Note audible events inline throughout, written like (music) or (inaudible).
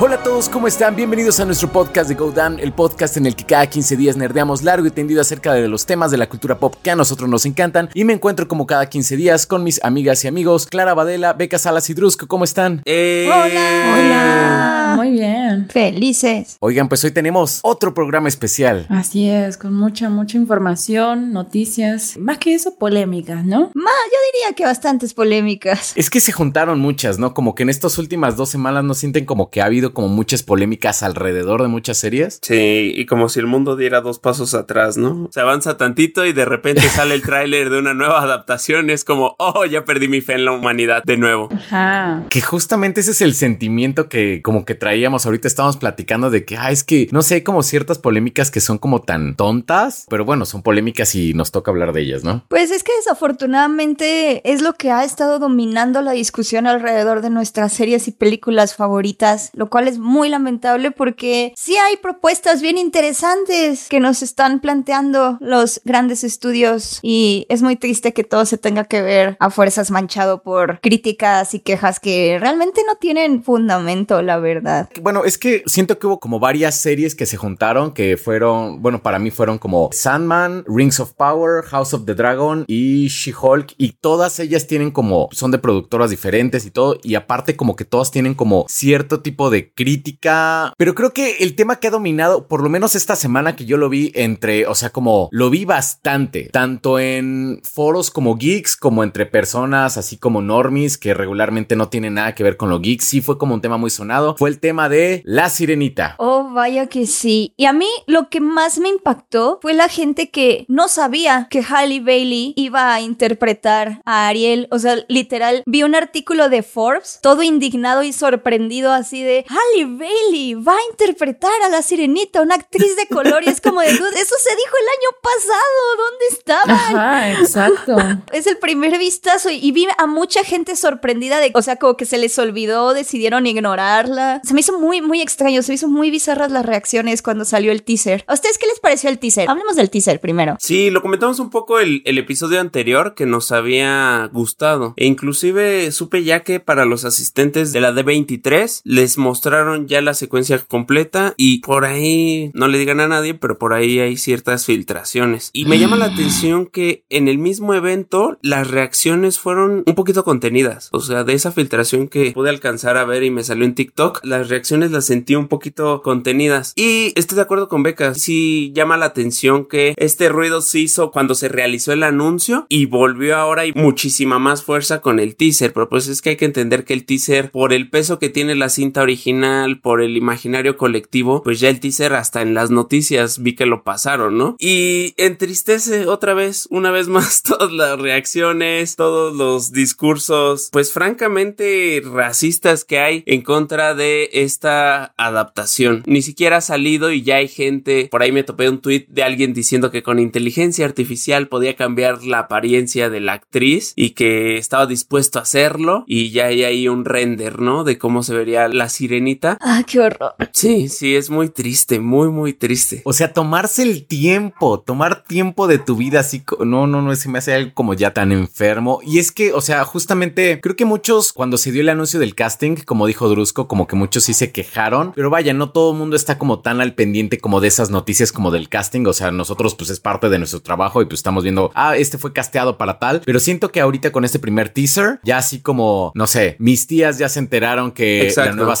Hola a todos, ¿cómo están? Bienvenidos a nuestro podcast de Go Down, el podcast en el que cada 15 días nerdeamos largo y tendido acerca de los temas de la cultura pop que a nosotros nos encantan. Y me encuentro como cada 15 días con mis amigas y amigos, Clara Badela, Beca Salas y Drusco, ¿cómo están? Eh, Hola. Hola. Muy bien. Felices. Oigan, pues hoy tenemos otro programa especial. Así es, con mucha, mucha información, noticias, más que eso, polémicas, ¿no? Ma, yo diría que bastantes polémicas. Es que se juntaron muchas, ¿no? Como que en estas últimas dos semanas no sienten como que ha habido como muchas polémicas alrededor de muchas series. Sí, y como si el mundo diera dos pasos atrás, ¿no? Se avanza tantito y de repente (laughs) sale el tráiler de una nueva adaptación. Es como, oh, ya perdí mi fe en la humanidad de nuevo. Ajá. Que justamente ese es el sentimiento que como que traíamos ahorita estábamos platicando de que, ah, es que no sé, hay como ciertas polémicas que son como tan tontas, pero bueno, son polémicas y nos toca hablar de ellas, ¿no? Pues es que desafortunadamente es lo que ha estado dominando la discusión alrededor de nuestras series y películas favoritas, lo cual es muy lamentable porque sí hay propuestas bien interesantes que nos están planteando los grandes estudios y es muy triste que todo se tenga que ver a fuerzas manchado por críticas y quejas que realmente no tienen fundamento, la verdad. Bueno, es que siento que hubo como varias series que se juntaron que fueron, bueno, para mí fueron como Sandman, Rings of Power, House of the Dragon y She-Hulk y todas ellas tienen como, son de productoras diferentes y todo y aparte como que todas tienen como cierto tipo de crítica, pero creo que el tema que ha dominado, por lo menos esta semana que yo lo vi entre, o sea, como lo vi bastante, tanto en foros como geeks como entre personas así como normies que regularmente no tienen nada que ver con lo geeks, sí fue como un tema muy sonado, fue el tema de La Sirenita. Oh, vaya que sí. Y a mí lo que más me impactó fue la gente que no sabía que Halle Bailey iba a interpretar a Ariel. O sea, literal, vi un artículo de Forbes, todo indignado y sorprendido así de Halle Bailey va a interpretar a la sirenita, una actriz de color. Y es como de, "Dude, eso se dijo el año pasado, ¿dónde estaban? Ajá, exacto. (laughs) Es el primer vistazo y, y vi a mucha gente sorprendida de, o sea, como que se les olvidó, decidieron ignorarla. Se me hizo muy, muy extraño, se me hizo muy bizarras las reacciones cuando salió el teaser. ¿A ustedes qué les pareció el teaser? Hablemos del teaser primero. Sí, lo comentamos un poco el, el episodio anterior que nos había gustado. E inclusive supe ya que para los asistentes de la D23 les mostraron ya la secuencia completa y por ahí no le digan a nadie, pero por ahí hay ciertas filtraciones. Y me llama la atención que en el mismo evento las reacciones fueron un poquito contenidas. O sea, de esa filtración que pude alcanzar a ver y me salió en TikTok, las reacciones las sentí un poquito contenidas. Y estoy de acuerdo con Beca. Sí llama la atención que este ruido se hizo cuando se realizó el anuncio y volvió ahora y muchísima más fuerza con el teaser. Pero pues es que hay que entender que el teaser, por el peso que tiene la cinta original, por el imaginario colectivo, pues ya el teaser hasta en las noticias vi que lo pasaron, ¿no? Y entristece otra vez, una vez más, (laughs) todas las reacciones, todos los discursos, pues francamente racistas que hay en contra de esta adaptación. Ni siquiera ha salido y ya hay gente, por ahí me topé un tweet de alguien diciendo que con inteligencia artificial podía cambiar la apariencia de la actriz y que estaba dispuesto a hacerlo y ya hay ahí un render, ¿no? De cómo se vería la sirenita. Ah, qué horror. Sí, sí, es muy triste, muy, muy triste. O sea, tomarse el tiempo, tomar tiempo de tu vida así, no, no, no, se me hace algo como ya tan enfermo. Y es que, o sea, justamente creo que muchos, cuando se dio el anuncio del casting, como dijo Drusco, como que muchos sí se quejaron, pero vaya, no todo el mundo está como tan al pendiente como de esas noticias como del casting. O sea, nosotros pues es parte de nuestro trabajo y pues estamos viendo, ah, este fue casteado para tal, pero siento que ahorita con este primer teaser, ya así como, no sé, mis tías ya se enteraron que Exacto. la nueva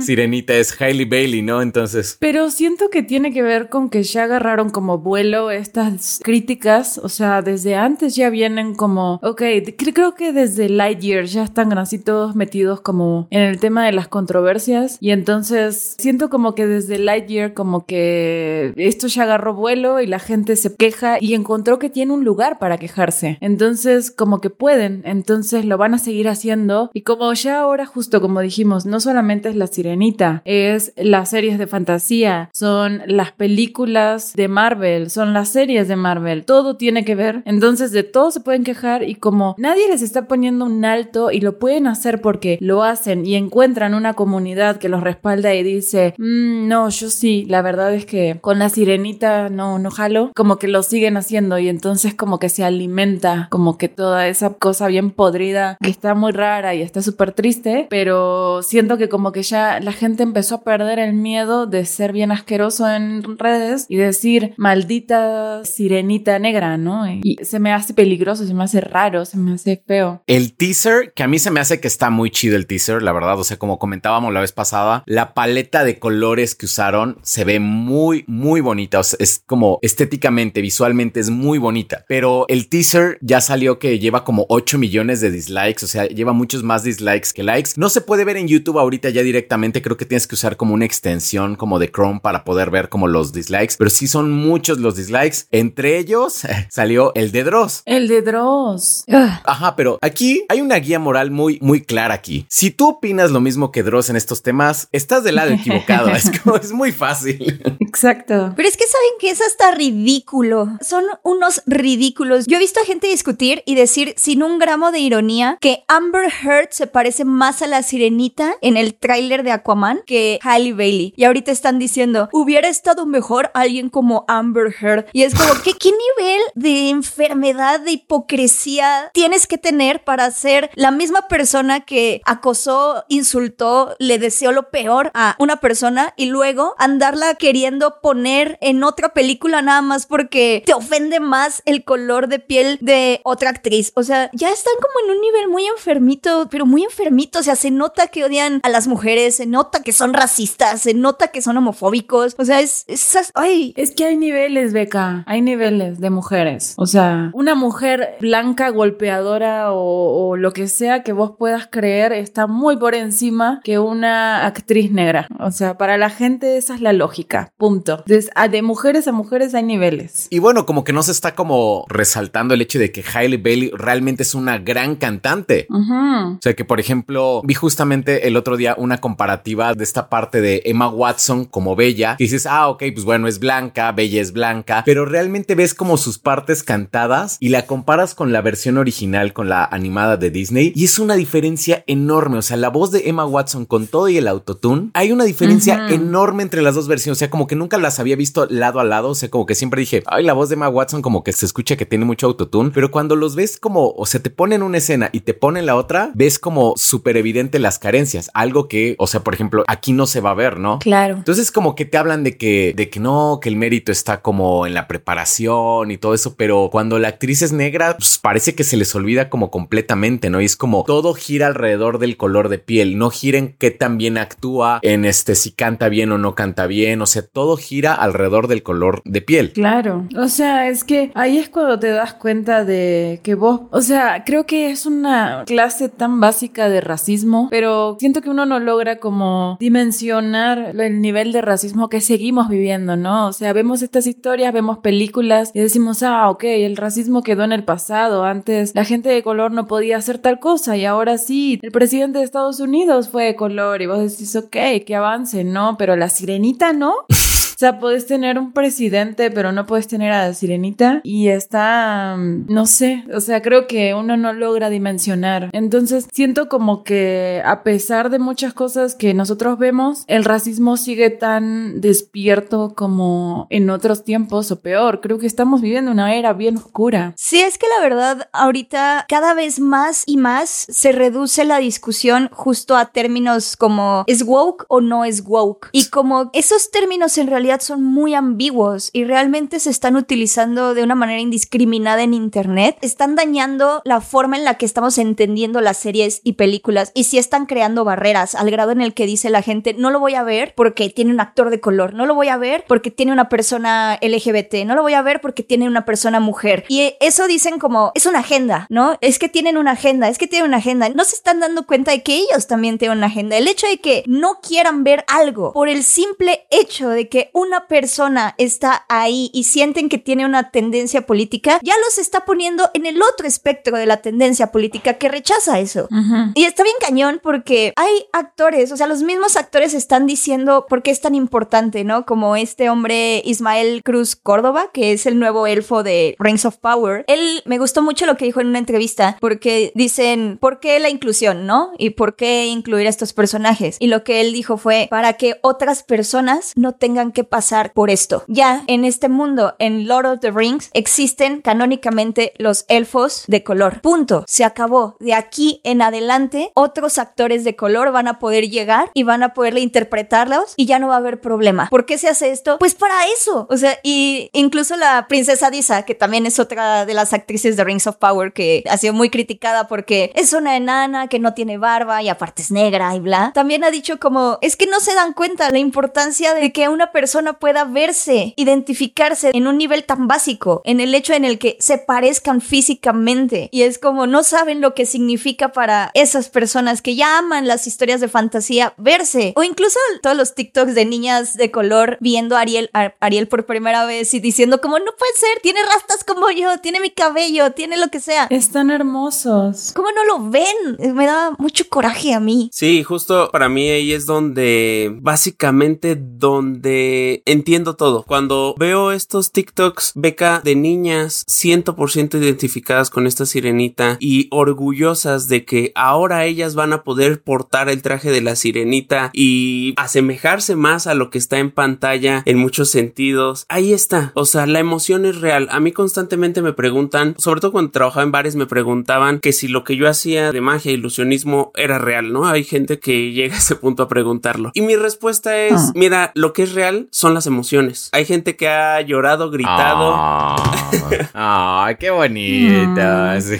sirenita es Hailey Bailey, ¿no? Entonces... Pero siento que tiene que ver con que ya agarraron como vuelo estas críticas, o sea, desde antes ya vienen como, ok, cre- creo que desde Lightyear ya están así todos metidos como en el tema de las controversias y entonces siento como que desde Lightyear como que esto ya agarró vuelo y la gente se queja y encontró que tiene un lugar para quejarse. Entonces como que pueden, entonces lo van a seguir haciendo y como ya ahora justo como dijimos, no solamente es la sirenita, es las series de fantasía, son las películas de Marvel, son las series de Marvel, todo tiene que ver. Entonces de todo se pueden quejar y como nadie les está poniendo un alto y lo pueden hacer porque lo hacen y encuentran una comunidad que los respalda y dice, "Mm, no, yo sí, la verdad es que con la sirenita no, no jalo, como que lo siguen haciendo y entonces como que se alimenta como que toda esa cosa bien podrida que está muy rara y está súper triste, pero siento que como que ya la gente empezó a perder el miedo de ser bien asqueroso en redes y decir maldita sirenita negra, ¿no? Y se me hace peligroso, se me hace raro, se me hace feo. El teaser, que a mí se me hace que está muy chido el teaser, la verdad, o sea, como comentábamos la vez pasada, la paleta de colores que usaron se ve muy, muy bonita, es como estéticamente, visualmente es muy bonita, pero el teaser ya salió que lleva como 8 millones de dislikes, o sea, lleva muchos más dislikes que likes. No se puede ver en YouTube ahorita ya directamente, creo que tienes que usar como una extensión como de Chrome para poder ver como los dislikes, pero sí son muchos los dislikes. Entre ellos (laughs) salió el de Dross. El de Dross. Ajá, pero aquí hay una guía moral muy, muy clara aquí. Si tú opinas lo mismo que Dross en estos temas, estás del lado (laughs) equivocado. es, como, es muy fácil. Exacto. Pero es que saben que es hasta ridículo. Son unos ridículos. Yo he visto a gente discutir y decir sin un gramo de ironía que Amber Heard se parece más a la sirenita en el tráiler de Aquaman que Halle Bailey. Y ahorita están diciendo, hubiera estado mejor alguien como Amber Heard. Y es como, ¿qué, qué nivel de enfermedad, de hipocresía tienes que tener para ser la misma persona que acosó, insultó, le deseó lo peor a una persona y luego andarla queriendo poner en otra película nada más porque te ofende más el color de piel de otra actriz? O sea, ya están como en un nivel muy enfermito, pero muy enfermito. O sea, se nota que odian a las mujeres, se nota que son racistas, se nota que son homofóbicos. O sea, es, es, ay. Es que hay niveles, Beca. Hay niveles de mujeres. O sea, una mujer blanca, golpeadora o, o lo que sea que vos puedas creer está muy por encima que una actriz negra. O sea, para la gente esa es la lógica. Punto. Entonces, de mujeres a mujeres hay niveles. Y bueno, como que no se está como resaltando el hecho de que Hailey Bailey realmente es una gran cantante. O sea que, por ejemplo, vi justamente el otro día una comparativa de esta parte de Emma Watson como Bella. Y dices, ah, ok, pues bueno, es blanca, Bella es blanca, pero realmente ves como sus partes cantadas y la comparas con la versión original, con la animada de Disney. Y es una diferencia enorme. O sea, la voz de Emma Watson con todo y el autotune, hay una diferencia enorme entre las dos versiones. O sea, como que nunca las había visto lado a lado. O sea, como que siempre dije, ay, la voz de Emma Watson como que se escucha que tiene mucho autotune, pero cuando los ves como, o sea, te ponen una escena y te ponen la otra, ves como súper evidente las carencias. Algo que, o sea, por ejemplo, aquí no se va a ver, ¿no? Claro. Entonces como que te hablan de que, de que no, que el mérito está como en la preparación y todo eso, pero cuando la actriz es negra, pues parece que se les olvida como completamente, ¿no? Y es como todo gira alrededor del color de piel, no gira en qué tan bien actúa, en este si canta bien o no canta bien, o sea, todo gira alrededor del color de piel. Claro, o sea, es que ahí es cuando te das cuenta de que vos, o sea, creo que es una clase tan básica de racismo, pero siento que uno no logra como dimensionar el nivel de racismo que seguimos viviendo, ¿no? O sea, vemos estas historias, vemos películas y decimos, ah, ok, el racismo quedó en el pasado, antes la gente de color no podía hacer tal cosa y ahora sí, el presidente de Estados Unidos fue de color y vos decís, ok, que avance, ¿no? Pero la sirenita no. (laughs) O sea, puedes tener un presidente, pero no puedes tener a la sirenita. Y está, mm, no sé, o sea, creo que uno no logra dimensionar. Entonces, siento como que a pesar de muchas cosas que nosotros vemos, el racismo sigue tan despierto como en otros tiempos o peor. Creo que estamos viviendo una era bien oscura. Sí, es que la verdad, ahorita cada vez más y más se reduce la discusión justo a términos como ¿es woke o no es woke? Y como esos términos en realidad son muy ambiguos y realmente se están utilizando de una manera indiscriminada en Internet, están dañando la forma en la que estamos entendiendo las series y películas y sí están creando barreras al grado en el que dice la gente, no lo voy a ver porque tiene un actor de color, no lo voy a ver porque tiene una persona LGBT, no lo voy a ver porque tiene una persona mujer. Y eso dicen como, es una agenda, ¿no? Es que tienen una agenda, es que tienen una agenda. No se están dando cuenta de que ellos también tienen una agenda. El hecho de que no quieran ver algo por el simple hecho de que una persona está ahí y sienten que tiene una tendencia política, ya los está poniendo en el otro espectro de la tendencia política que rechaza eso. Y está bien cañón porque hay actores, o sea, los mismos actores están diciendo por qué es tan importante, ¿no? Como este hombre Ismael Cruz Córdoba, que es el nuevo elfo de Rings of Power. Él me gustó mucho lo que dijo en una entrevista porque dicen, ¿por qué la inclusión, no? Y por qué incluir a estos personajes. Y lo que él dijo fue para que otras personas no tengan que pasar por esto. Ya en este mundo, en Lord of the Rings, existen canónicamente los elfos de color. Punto. Se acabó. De aquí en adelante, otros actores de color van a poder llegar y van a poderle interpretarlos y ya no va a haber problema. ¿Por qué se hace esto? Pues para eso. O sea, y incluso la princesa Disa, que también es otra de las actrices de Rings of Power que ha sido muy criticada porque es una enana que no tiene barba y aparte es negra y bla, también ha dicho como, es que no se dan cuenta la importancia de que una persona pueda verse, identificarse en un nivel tan básico, en el hecho en el que se parezcan físicamente. Y es como, no saben lo que significa para esas personas que ya aman las historias de fantasía verse. O incluso todos los TikToks de niñas de color viendo a Ariel, a Ariel por primera vez y diciendo como, no puede ser, tiene rastas como yo, tiene mi cabello, tiene lo que sea. Están hermosos. ¿Cómo no lo ven? Me da mucho coraje a mí. Sí, justo para mí ahí es donde, básicamente donde entiendo todo. Cuando veo estos TikToks, beca de niñas 100% identificadas con esta sirenita y orgullosas de que ahora ellas van a poder portar el traje de la sirenita y asemejarse más a lo que está en pantalla en muchos sentidos. Ahí está. O sea, la emoción es real. A mí constantemente me preguntan, sobre todo cuando trabajaba en bares, me preguntaban que si lo que yo hacía de magia, ilusionismo era real, ¿no? Hay gente que llega a ese punto a preguntarlo. Y mi respuesta es, Ah. mira, lo que es real son las emociones. Hay gente que ha llorado, gritado. Ah, Ay, qué bonito. sí.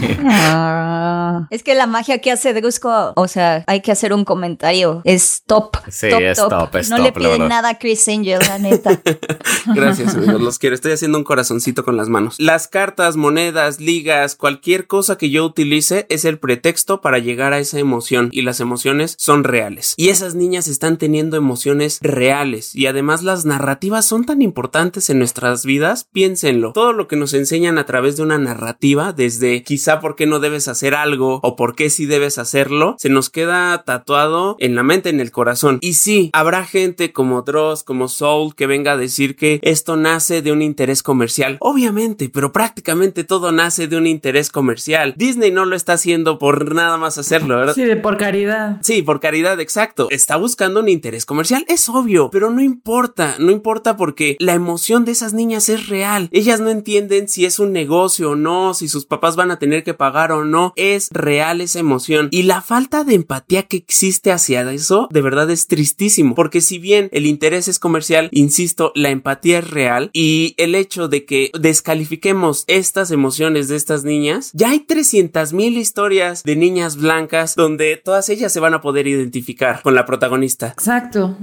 Es que la magia que hace Drusco, o sea, hay que hacer un comentario. Es top. Sí, top, es top, es no top, le piden nada a Chris Angel, la neta. (laughs) Gracias, amigos, los quiero. Estoy haciendo un corazoncito con las manos. Las cartas, monedas, ligas, cualquier cosa que yo utilice es el pretexto para llegar a esa emoción y las emociones son reales. Y esas niñas están teniendo emociones reales y además las narrativas son tan importantes en nuestras vidas. Piénsenlo. Todo lo que nos enseñan a través de una narrativa, desde quizá por qué no debes hacer algo o por qué sí debes hacerlo, se nos queda tatuado en la mente, en el corazón. Y sí, habrá gente como Dross, como Soul, que venga a decir que esto nace de un interés comercial. Obviamente, pero prácticamente todo nace de un interés comercial. Disney no lo está haciendo por nada más hacerlo, ¿verdad? Sí, de por caridad. Sí, por caridad, exacto. Está buscando un interés comercial, es obvio, pero no importa, no importa porque la emoción de esas niñas es real. Ellas no entienden si es un negocio o no, si sus papás van a tener que pagar o no. Es real esa emoción. Y la falta de empatía que existe hacia eso, de verdad es tristísimo. Porque si bien el interés es comercial, insisto, la empatía es real y el hecho de que descalifiquemos estas emociones de estas niñas, ya hay 300 mil historias de niñas blancas donde todas ellas se van a poder identificar con la protagonista. Exacto.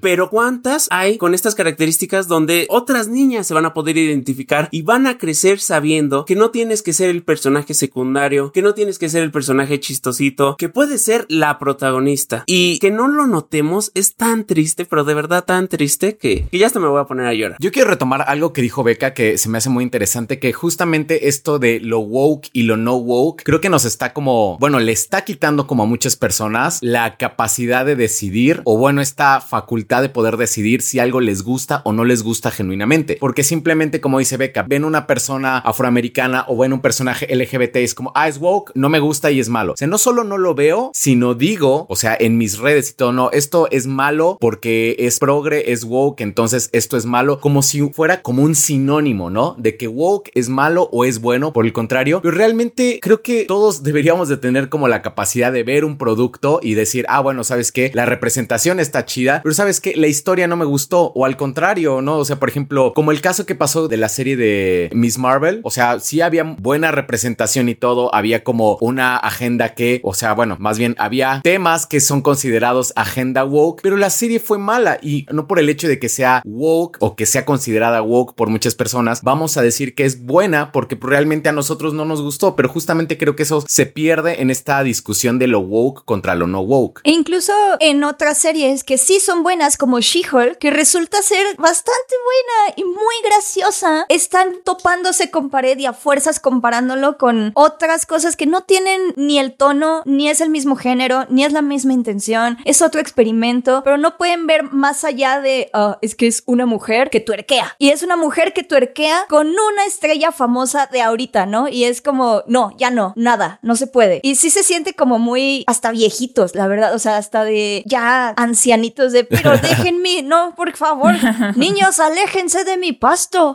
Pero ¿cuántas hay con estas características donde otras niñas se van a poder identificar y van a crecer sabiendo que no tienes que ser el personaje secundario, que no tienes que ser el personaje chistosito, que puedes ser la protagonista y que no lo notemos es tan triste, pero de verdad tan triste que, que ya hasta me voy a poner a llorar. Yo quiero retomar algo que dijo Beca que se me hace muy interesante, que justamente esto de lo woke y lo no woke, creo que nos está como, bueno, le está quitando como a muchas personas la capacidad de decidir o bueno, esta facultad de poder decidir si algo les gusta o no les gusta genuinamente. Porque simplemente, como dice Beca, ven una persona afroamericana o ven un personaje LGBT es como, ah, es woke, no me gusta y es malo. O sea, no solo no lo veo, sino digo, o sea, en mis redes y todo, no, esto es malo porque es progre, es woke, entonces esto es malo, como si fuera como un sinónimo, ¿no? De que woke es malo o es bueno, por el contrario, pero realmente creo que todos deberíamos de tener como la capacidad de ver un producto y decir, ah, bueno, ¿sabes qué? La representación está chida, pero ¿sabes qué? La historia no me gustó, o al contrario, ¿no? O sea, por ejemplo, como el caso que pasó de la serie de Miss Marvel, o sea, sí había buena representación y todo, había como una agenda que, o sea, bueno, más bien había temas que son considerados agenda woke, pero la serie fue mala y no por el hecho de que sea woke o que sea considerada woke por muchas personas, vamos a decir que es buena porque realmente a nosotros no nos gustó, pero justamente creo que eso se pierde en esta discusión de lo woke contra lo no woke. E incluso en otras series que sí son buenas, como She-Hulk, que resulta ser bastante buena y muy graciosa, están topándose con pared y a fuerzas comparándolo con otras cosas que no tienen ni el tono, ni es el mismo género, ni es la misma intención, es otro experimento, pero no pueden ver más allá de, "Ah, es que es una mujer que tuerquea. Y es una mujer que tuerquea con una estrella famosa de ahorita, ¿no? Y es como, no, ya no, nada, no se puede. Y sí se siente como muy hasta viejitos, la verdad, o sea, hasta de ya ancianitos de, pero (laughs) déjenme, no, por favor, (laughs) niños, aléjense de mi pasto.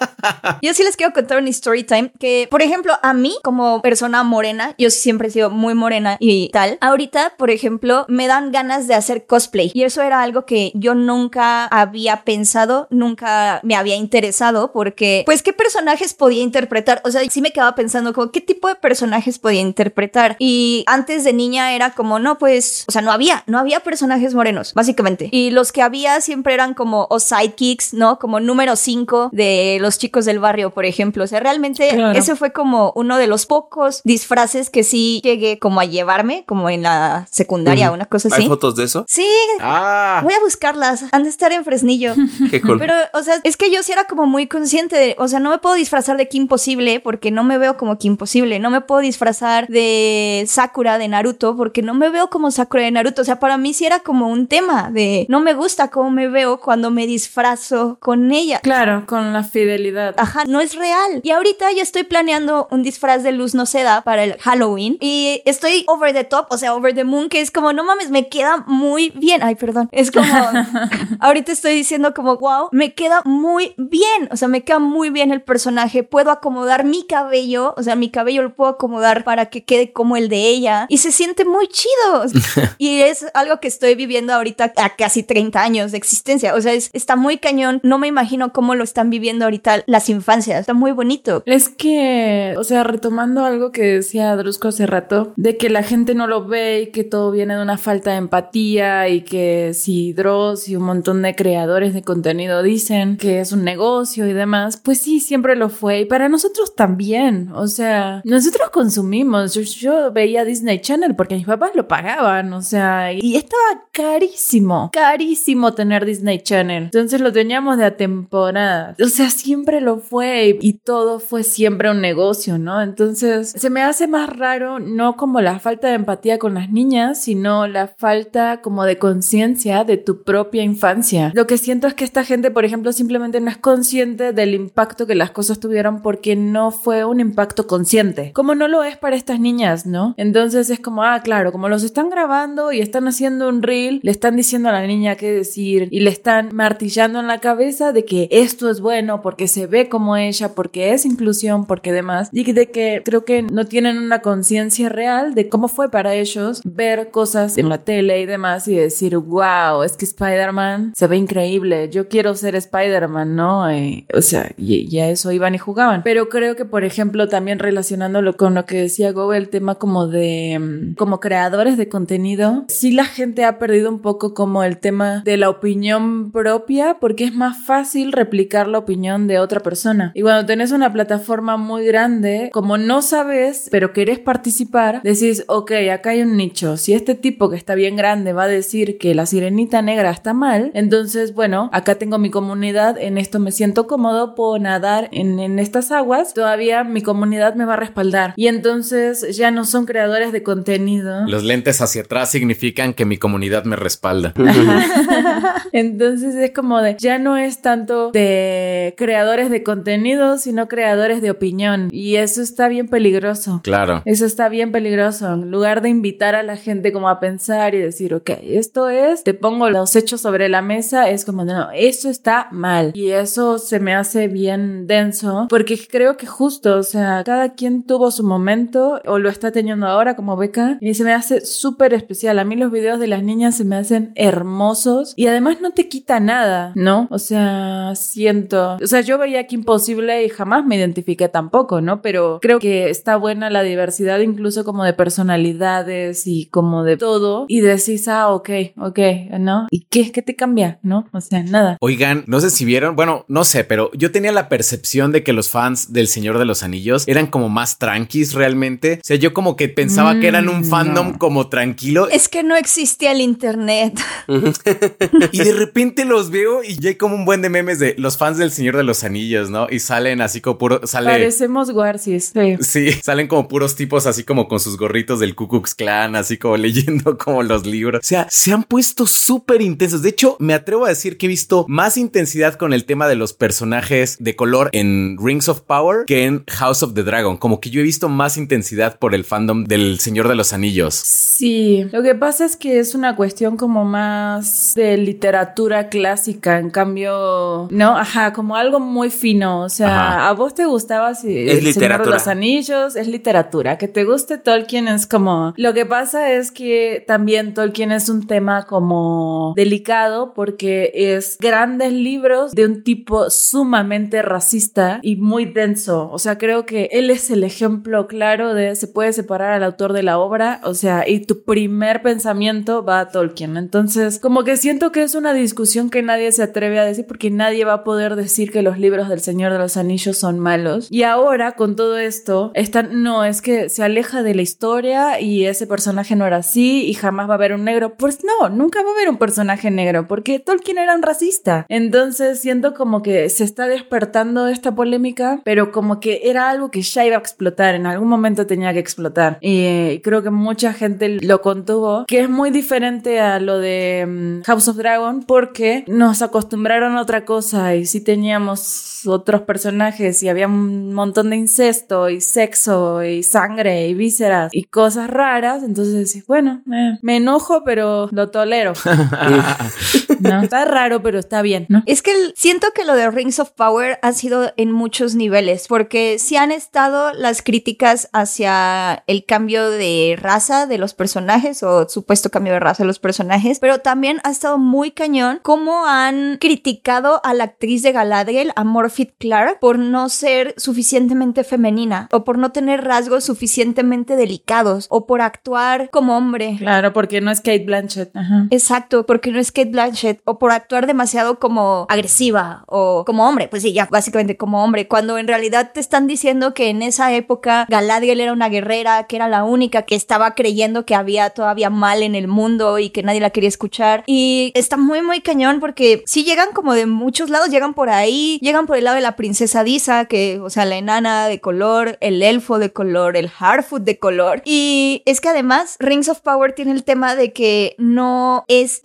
(laughs) yo sí les quiero contar un story time que, por ejemplo, a mí como persona morena, yo siempre he sido muy morena y tal. Ahorita, por ejemplo, me dan ganas de hacer cosplay y eso era algo que yo nunca había pensado, nunca me había interesado porque, pues, ¿qué personajes podía interpretar? O sea, sí me quedaba pensando como, ¿qué tipo de personajes podía interpretar? Y antes de niña era como, no, pues, o sea, no había, no había personajes morenos, básicamente. Y los que había siempre eran como o sidekicks, ¿no? Como número 5 de los chicos del barrio, por ejemplo. O sea, realmente ese fue como uno de los pocos disfraces que sí llegué como a llevarme, como en la secundaria, una cosa así. ¿Hay fotos de eso? Sí. Ah. Voy a buscarlas. Han de estar en Fresnillo. (laughs) Qué cool. Pero, o sea, es que yo sí era como muy consciente de, o sea, no me puedo disfrazar de Kim Possible porque no me veo como Kim Possible. No me puedo disfrazar de Sakura de Naruto porque no me veo como Sakura de Naruto. O sea, para mí sí era como un tema de no me gusta cómo me veo cuando me disfrazo con ella. Claro, con la fidelidad. Ajá, no es real. Y ahorita yo estoy planeando un disfraz de luz no seda para el Halloween y estoy over the top, o sea, over the moon, que es como, no mames, me queda muy bien. Ay, perdón. Es como, (laughs) ahorita estoy diciendo como, wow, me queda muy bien. O sea, me queda muy bien el personaje. Puedo acomodar mi cabello, o sea, mi cabello lo puedo acomodar para que quede como el de ella y se siente muy chido. (laughs) y es algo que estoy viviendo ahorita a casi 30 años de existencia. O sea, está muy cañón. No me imagino cómo lo están viviendo ahorita las infancias. Está muy bonito. Es que, o sea, retomando algo que decía Drusco hace rato, de que la gente no lo ve y que todo viene de una falta de empatía y que si Dross y un montón de creadores de contenido dicen que es un negocio y demás, pues sí, siempre lo fue. Y para nosotros también. O sea, nosotros consumimos. Yo, veía Disney Channel porque mis papás lo pagaban. O sea, y estaba carísimo, carísimo tener Disney Channel. Entonces lo teníamos de a temporada. O sea, siempre lo fue y todo fue siempre un negocio, ¿no? Entonces se me hace más raro, no como la falta de empatía con las niñas, sino la falta como de conciencia de tu propia infancia. Lo que siento es que esta gente, por ejemplo, simplemente no es consciente del impacto que las cosas tuvieron porque no fue un impacto consciente. Como no lo es para estas niñas, ¿no? Entonces es como, ah, claro, como los están grabando y están haciendo un reel, le están diciendo a la niña qué decir y le están martillando en la cabeza de que esto es bueno porque se ve como ella, porque es inclusión, porque demás, y de que creo que no tienen una conciencia real de cómo fue para ellos ver cosas en la tele y demás y decir, wow, es que Spider-Man se ve increíble, yo quiero ser Spider-Man, ¿no? Eh, o sea, y, a eso iban y jugaban. Pero creo que, por ejemplo, también relacionándolo con lo que decía Go, el tema como de, mm, como creadores de contenido, sí la gente ha perdido un poco como el tema de la opinión propia porque es más fácil replicar la opinión de otra persona. Y cuando tenés una plataforma muy grande, como no sabes, pero querés participar, decís, ok, acá hay un nicho. Si este tipo que está bien grande va a decir que la sirenita negra está mal, entonces, bueno, acá tengo mi comunidad, en esto me siento cómodo, puedo nadar en, en estas aguas, todavía mi comunidad me va a respaldar. Y entonces ya no son creadores de contenido. Los lentes hacia atrás significan que mi comunidad me respalda. (laughs) (laughs) (laughs) entonces es como de, ya no es tanto de creadores de contenido, sino creadores de opinión. Y eso está bien peligroso. Claro. Eso está bien peligroso. En lugar de invitar a la gente como a pensar y decir, ok, esto es, te pongo los hechos sobre la mesa, es como, no, eso está mal. Y eso se me hace bien denso, porque creo que justo, o sea, cada quien tuvo su momento o lo está teniendo ahora como beca y se me hace súper especial. A mí los videos de las niñas se me hacen hermosos y además no te quita nada, ¿no? O sea, siento, o sea, yo veía que imposible y jamás me identifiqué tampoco, ¿no? Pero creo que está buena la diversidad incluso como de personalidades y como de todo y decís, ah, ok, ok, ¿no? ¿Y qué? ¿Qué te cambia? ¿No? O sea, nada. Oigan, no sé si vieron, bueno, no sé, pero yo tenía la percepción de que los fans del Señor de los Anillos eran como más tranquis realmente. O sea, yo como que pensaba que eran un mm, fandom como tranquilo. Es que no existía el internet. (laughs) y de repente los veo y ya hay como un buen de memes de los fans del Señor de los Anillos ¿no? Y salen así como puro, sale... Parecemos sí. Sí, salen como puros tipos así como con sus gorritos del Ku Klux Klan, así como (laughs) leyendo como los libros. O sea, se han puesto súper intensos. De hecho, me atrevo a decir que he visto más intensidad con el tema de los personajes de color en Rings of Power que en House of the Dragon. Como que yo he visto más intensidad por el fandom del Señor de los Anillos. Sí, lo que pasa es que es una cuestión como más de literatura clásica, en cambio, no, ajá, como algo muy fino, o sea, Ajá. a vos te gustaba si Es El Señor de literatura. los Anillos, es literatura, que te guste Tolkien es como, lo que pasa es que también Tolkien es un tema como delicado porque es grandes libros de un tipo sumamente racista y muy denso, o sea, creo que él es el ejemplo claro de se puede separar al autor de la obra, o sea, y tu primer pensamiento va a Tolkien. Entonces, como que siento que es una discusión que nadie se atreve a decir porque nadie va a poder decir que los libros del Señor de los Anillos son malos. Y ahora, con todo esto, están, no, es que se aleja de la historia y ese personaje no era así y jamás va a haber un negro. Pues no, nunca va a haber un personaje negro porque Tolkien era un racista. Entonces, siento como que se está despertando esta polémica, pero como que era algo que ya iba a explotar, en algún momento tenía que explotar. Y eh, creo que mucha gente lo contuvo, que es muy diferente a lo de mm, House of Dragon porque nos acostumbraron a otra cosa y sí teníamos otros personajes y había un montón de incesto y sexo y sangre y vísceras y cosas raras, entonces decís, bueno, eh, me enojo pero lo tolero. (laughs) no, está raro pero está bien, ¿no? Es que el- siento que lo de Rings of Power ha sido en muchos niveles, porque sí han estado las críticas hacia el cambio de raza de los personajes o supuesto cambio de raza de los personajes, pero también ha estado muy cañón cómo han criticado a la actriz de Galadriel, a Morphy Clark, por no ser suficientemente femenina o por no tener rasgos suficientemente delicados o por actuar como hombre. Claro, porque no es Kate Blanchett. Ajá. Exacto, porque no es Kate Blanchett o por actuar demasiado como agresiva o como hombre, pues sí, ya básicamente como hombre, cuando en realidad te están diciendo que en esa época Galadriel era una guerrera, que era la única que estaba creyendo que había todavía mal en el mundo y que nadie la quería escuchar y está muy muy cañón porque sí llegan como de muchos lados, llegan por ahí, llegan por el lado de la princesa Disa, que o sea, la enana de color, el elfo de color, el Harfoot de color. Y es que además Rings of Power tiene el tema de que no es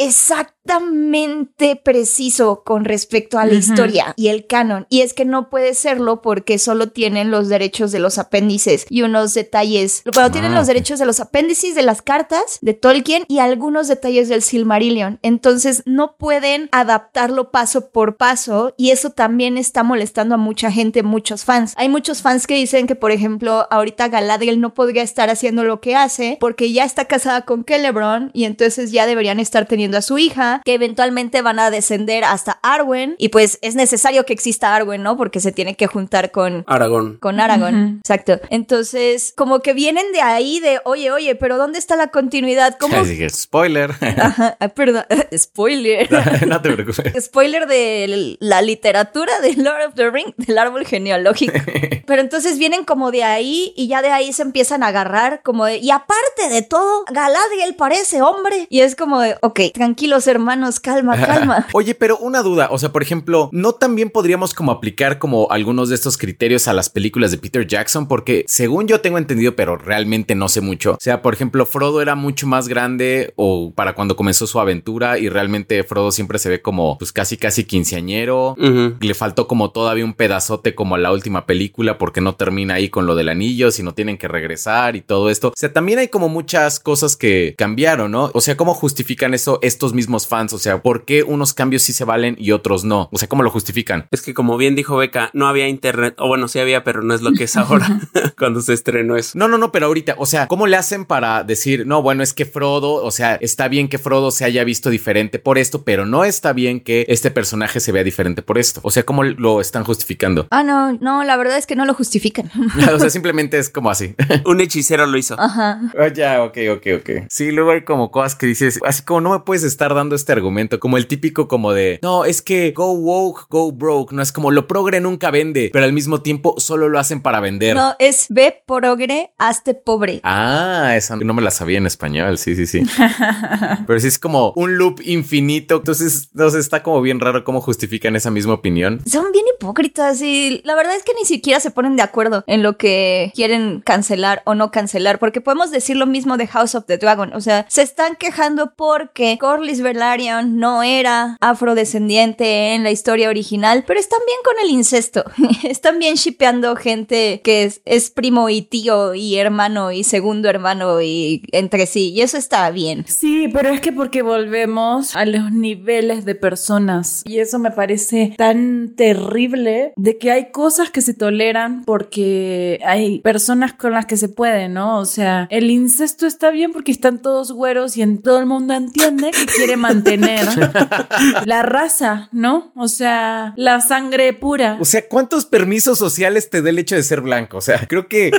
exactamente preciso con respecto a la historia y el canon. Y es que no puede serlo porque solo tienen los derechos de los apéndices y unos detalles. Bueno, tienen Ah, los ok. derechos de los apéndices de las cartas de Tolkien y algunos detalles del Silmarillion. Entonces no pueden adaptarlo paso por paso y eso también está molestando a mucha gente, muchos fans. Hay muchos fans que dicen que, por ejemplo, ahorita Galadriel no podría estar haciendo lo que hace porque ya está casada con Celeborn y entonces ya deberían estar teniendo a su hija, que eventualmente van a descender hasta Arwen y pues es necesario que exista Arwen, ¿no? Porque se tiene que juntar con Aragón. con Aragorn, Ujú. exacto. Entonces, como que vienen de ahí de, oye, oye, pero ¿dónde está la continuidad? ¿Cómo? Así que, spoiler. (laughs) Ajá, ah, perdón, (laughs) spoiler. no te preocupes. Spoiler de la literatura de Lord of the Ring, del árbol genealógico. (laughs) Pero entonces vienen como de ahí y ya de ahí se empiezan a agarrar como de, y aparte de todo, Galadriel parece hombre. Y es como de, ok, tranquilos hermanos, calma, calma. (laughs) Oye, pero una duda, o sea, por ejemplo, ¿no también podríamos como aplicar como algunos de estos criterios a las películas de Peter Jackson? Porque según yo tengo entendido, pero realmente no sé mucho. O sea, por ejemplo, Frodo era mucho más grande o para cuando comenzó su aventura y realmente Frodo siempre se ve como pues casi casi quinceañero. Le faltó como todavía un pedazote como a la última película porque no termina ahí con lo del anillo, sino tienen que regresar y todo esto. O sea, también hay como muchas cosas que cambiaron, ¿no? O sea, ¿cómo justifican eso estos mismos fans? O sea, ¿por qué unos cambios sí se valen y otros no? O sea, ¿cómo lo justifican? Es que como bien dijo Beca, no había internet, o bueno, sí había, pero no es lo que es ahora (laughs) (laughs) cuando se estrenó eso. No, no, no, pero ahorita, o sea, ¿cómo le hacen para decir, no, bueno, es que Frodo, o sea, está bien que Frodo se haya visto diferente por esto, pero no está bien que este personaje se vea diferente por esto? O sea, ¿cómo lo están justificando? Ah, no, no, la verdad es que no lo justifican. (laughs) o sea, simplemente es como así. Un hechicero lo hizo. Ajá. Ah, ya, ok, ok, ok. Sí, luego hay como cosas que dices, así como no me puedes estar dando este argumento, como el típico como de, no, es que go woke, go broke, no es como lo progre nunca vende, pero al mismo tiempo solo lo hacen para vender. No, es ve progre, hazte pobre. Ah, esa no me la sabía en español, sí, sí, sí. (laughs) pero sí es como un loop infinito, entonces, entonces está como bien raro cómo justifican esa misma opinión. Son bien hipócritas y la verdad es que ni siquiera se ponen de acuerdo en lo que quieren cancelar o no cancelar, porque podemos decir lo mismo de House of the Dragon, o sea, se están quejando porque Corlys Velaryon no era afrodescendiente en la historia original, pero están bien con el incesto, (laughs) están bien shipeando gente que es, es primo y tío y hermano y segundo hermano y entre sí, y eso está bien. Sí, pero es que porque volvemos a los niveles de personas y eso me parece tan terrible de que hay cosas que se toleran porque hay personas con las que se puede, ¿no? O sea, el incesto está bien porque están todos güeros y en todo el mundo entiende que quiere mantener (laughs) (laughs) la raza, ¿no? O sea, la sangre pura. O sea, ¿cuántos permisos sociales te da el hecho de ser blanco? O sea, creo que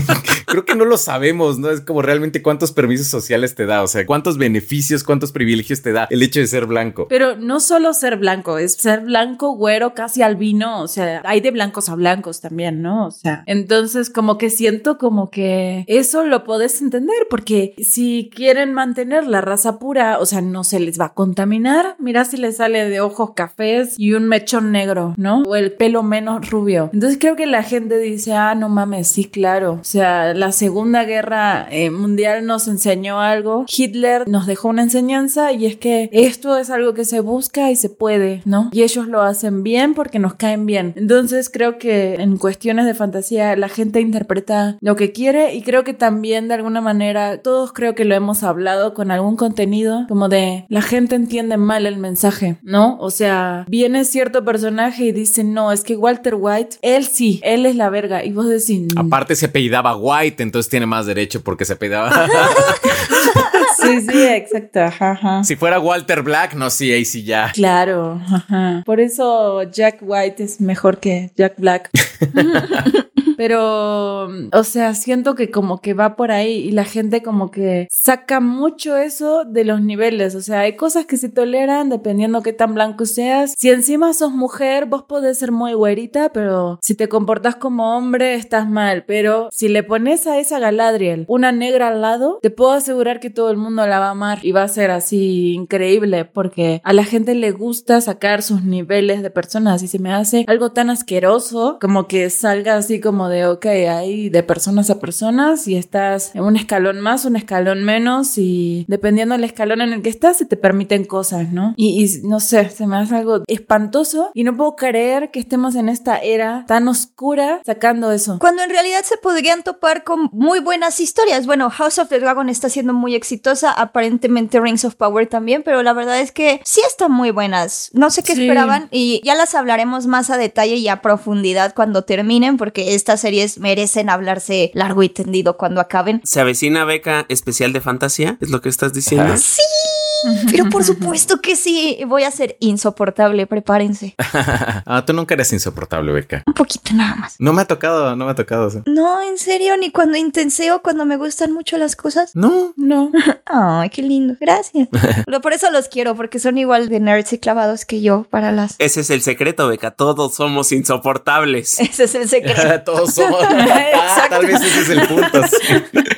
(laughs) creo que no lo sabemos, ¿no? Es como realmente cuántos permisos sociales te da, o sea, cuántos beneficios, cuántos privilegios te da el hecho de ser blanco. Pero no solo ser blanco, es ser blanco, güero, casi albino, o sea, hay de blancos a blancos también, ¿no? O sea, entonces como que siento como que eso lo podés entender porque si quieren mantener la raza pura, o sea, no se les va a contaminar, mira si les sale de ojos cafés y un mechón negro, ¿no? O el pelo menos rubio. Entonces creo que la gente dice, ah, no mames, sí, claro. O sea, la Segunda Guerra eh, Mundial nos enseñó algo, Hitler nos dejó una enseñanza y es que esto es algo que se busca y se puede, ¿no? Y ellos lo hacen bien porque nos caen bien. Entonces creo que en cuestiones de fantasía la gente interpreta lo que quiere y creo que también de alguna manera todos creo que lo hemos hablado con algún contenido como de la gente entiende mal el mensaje, ¿no? O sea, viene cierto personaje y dice, no, es que Walter White, él sí, él es la verga. Y vos decís, "Mm". Aparte se apellidaba White, entonces tiene más derecho porque se apellidaba. (laughs) sí, sí, exacto. Ajá, ajá. si fuera Walter Black, no, sí, ahí sí ya. Claro, ajá. Por eso Jack White es mejor que Jack Black. (laughs) Pero, o sea, siento que como que va por ahí y la gente como que saca mucho eso de los niveles. O sea, hay cosas que se toleran dependiendo qué tan blanco seas. Si encima sos mujer, vos podés ser muy güerita, pero si te comportas como hombre, estás mal. Pero si le pones a esa Galadriel una negra al lado, te puedo asegurar que todo el mundo la va a amar y va a ser así increíble porque a la gente le gusta sacar sus niveles de personas y se me hace algo tan asqueroso como que salga así como de, ok, hay de personas a personas y estás en un escalón más, un escalón menos y dependiendo del escalón en el que estás se te permiten cosas, ¿no? Y, y no sé, se me hace algo espantoso y no puedo creer que estemos en esta era tan oscura sacando eso. Cuando en realidad se podrían topar con muy buenas historias. Bueno, House of the Dragon está siendo muy exitosa, aparentemente Rings of Power también, pero la verdad es que sí están muy buenas. No sé qué Sí. esperaban y ya las hablaremos más a detalle y a profundidad cuando terminen, porque estas series merecen hablarse largo y tendido cuando acaben. ¿Se avecina beca especial de fantasía? ¿Es lo que estás diciendo? Sí, pero por supuesto que sí. Voy a ser insoportable, prepárense. (laughs) ah, tú nunca eres insoportable, Beca. Un poquito nada más. No me ha tocado, no me ha tocado. sea. No, en serio, ni cuando intenseo, cuando me gustan mucho las cosas. No, No. (laughs) Ay, qué lindo. Gracias. (laughs) Pero por eso los quiero, porque son igual de nerds y clavados que yo para las. Ese es el secreto, beca. Todos somos insoportables. Ese es el secreto. todos somos. Ah, tal vez ese es el punto. sí.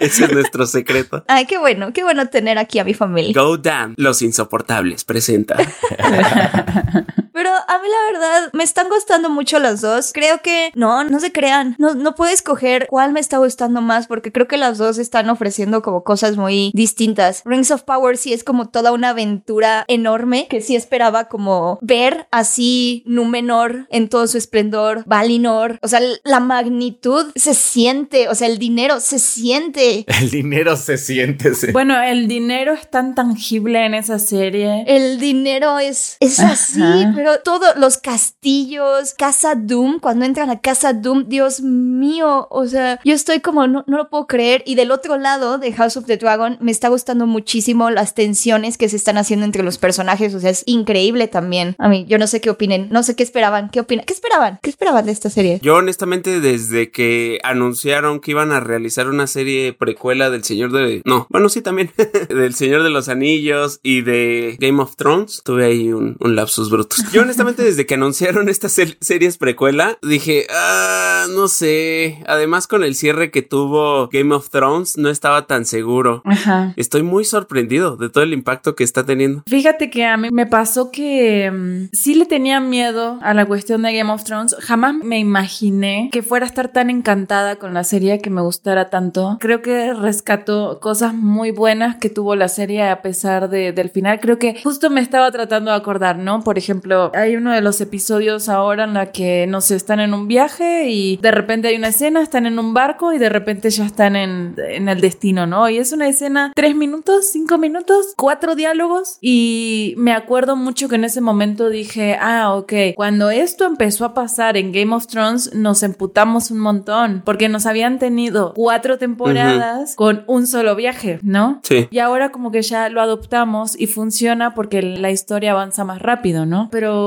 Ese es nuestro secreto. Ay, qué bueno, qué bueno tener aquí a mi familia. Go Damn, los insoportables, presenta. (laughs) Pero a mí la verdad me están gustando mucho las dos. Creo que no, no se crean. No, no puedo escoger cuál me está gustando más porque creo que las dos están ofreciendo como cosas muy distintas. Rings of Power sí es como toda una aventura enorme que sí esperaba como ver así Númenor en todo su esplendor, Valinor. O sea, la magnitud se siente, o sea, el dinero se siente. (laughs) El dinero se siente. sí. Bueno, el dinero es tan tangible en esa serie. El dinero es, es así, Ajá. pero pero todos los castillos, Casa Doom, cuando entran a Casa Doom, Dios mío, o sea, yo estoy como, no, no lo puedo creer. Y del otro lado de House of the Dragon, me está gustando muchísimo las tensiones que se están haciendo entre los personajes, o sea, es increíble también. A mí, yo no sé qué opinen, no sé qué esperaban, qué opinan, qué esperaban, qué esperaban de esta serie. Yo honestamente desde que anunciaron que iban a realizar una serie precuela del Señor de... No, bueno, sí también, (laughs) del Señor de los Anillos y de Game of Thrones, tuve ahí un, lapsus brutos. Yo (laughs) honestamente desde que anunciaron estas series precuela, dije, ah, no sé, además con el cierre que tuvo Game of Thrones, no estaba tan seguro. Ajá. Estoy muy sorprendido de todo el impacto que está teniendo. Fíjate que a mí me pasó que mm, sí le tenía miedo a la cuestión de Game of Thrones. Jamás me imaginé que fuera a estar tan encantada con la serie que me gustara tanto. Creo que rescató cosas muy buenas que tuvo la serie a pesar de, del final. Creo que justo me estaba tratando de acordar, ¿no? Por ejemplo, hay uno de los episodios ahora en la que, no sé, están en un viaje y de repente hay una escena, están en un barco y de repente ya están en, en el destino, ¿no? Y es una escena, tres minutos, cinco minutos, cuatro diálogos y me acuerdo mucho que en ese momento dije, ah, ok, cuando esto empezó a pasar en Game of Thrones nos emputamos un montón porque nos habían tenido cuatro temporadas con un solo viaje, ¿no? Sí. Y ahora como que ya lo adoptamos y funciona porque la historia avanza más rápido, ¿no? Pero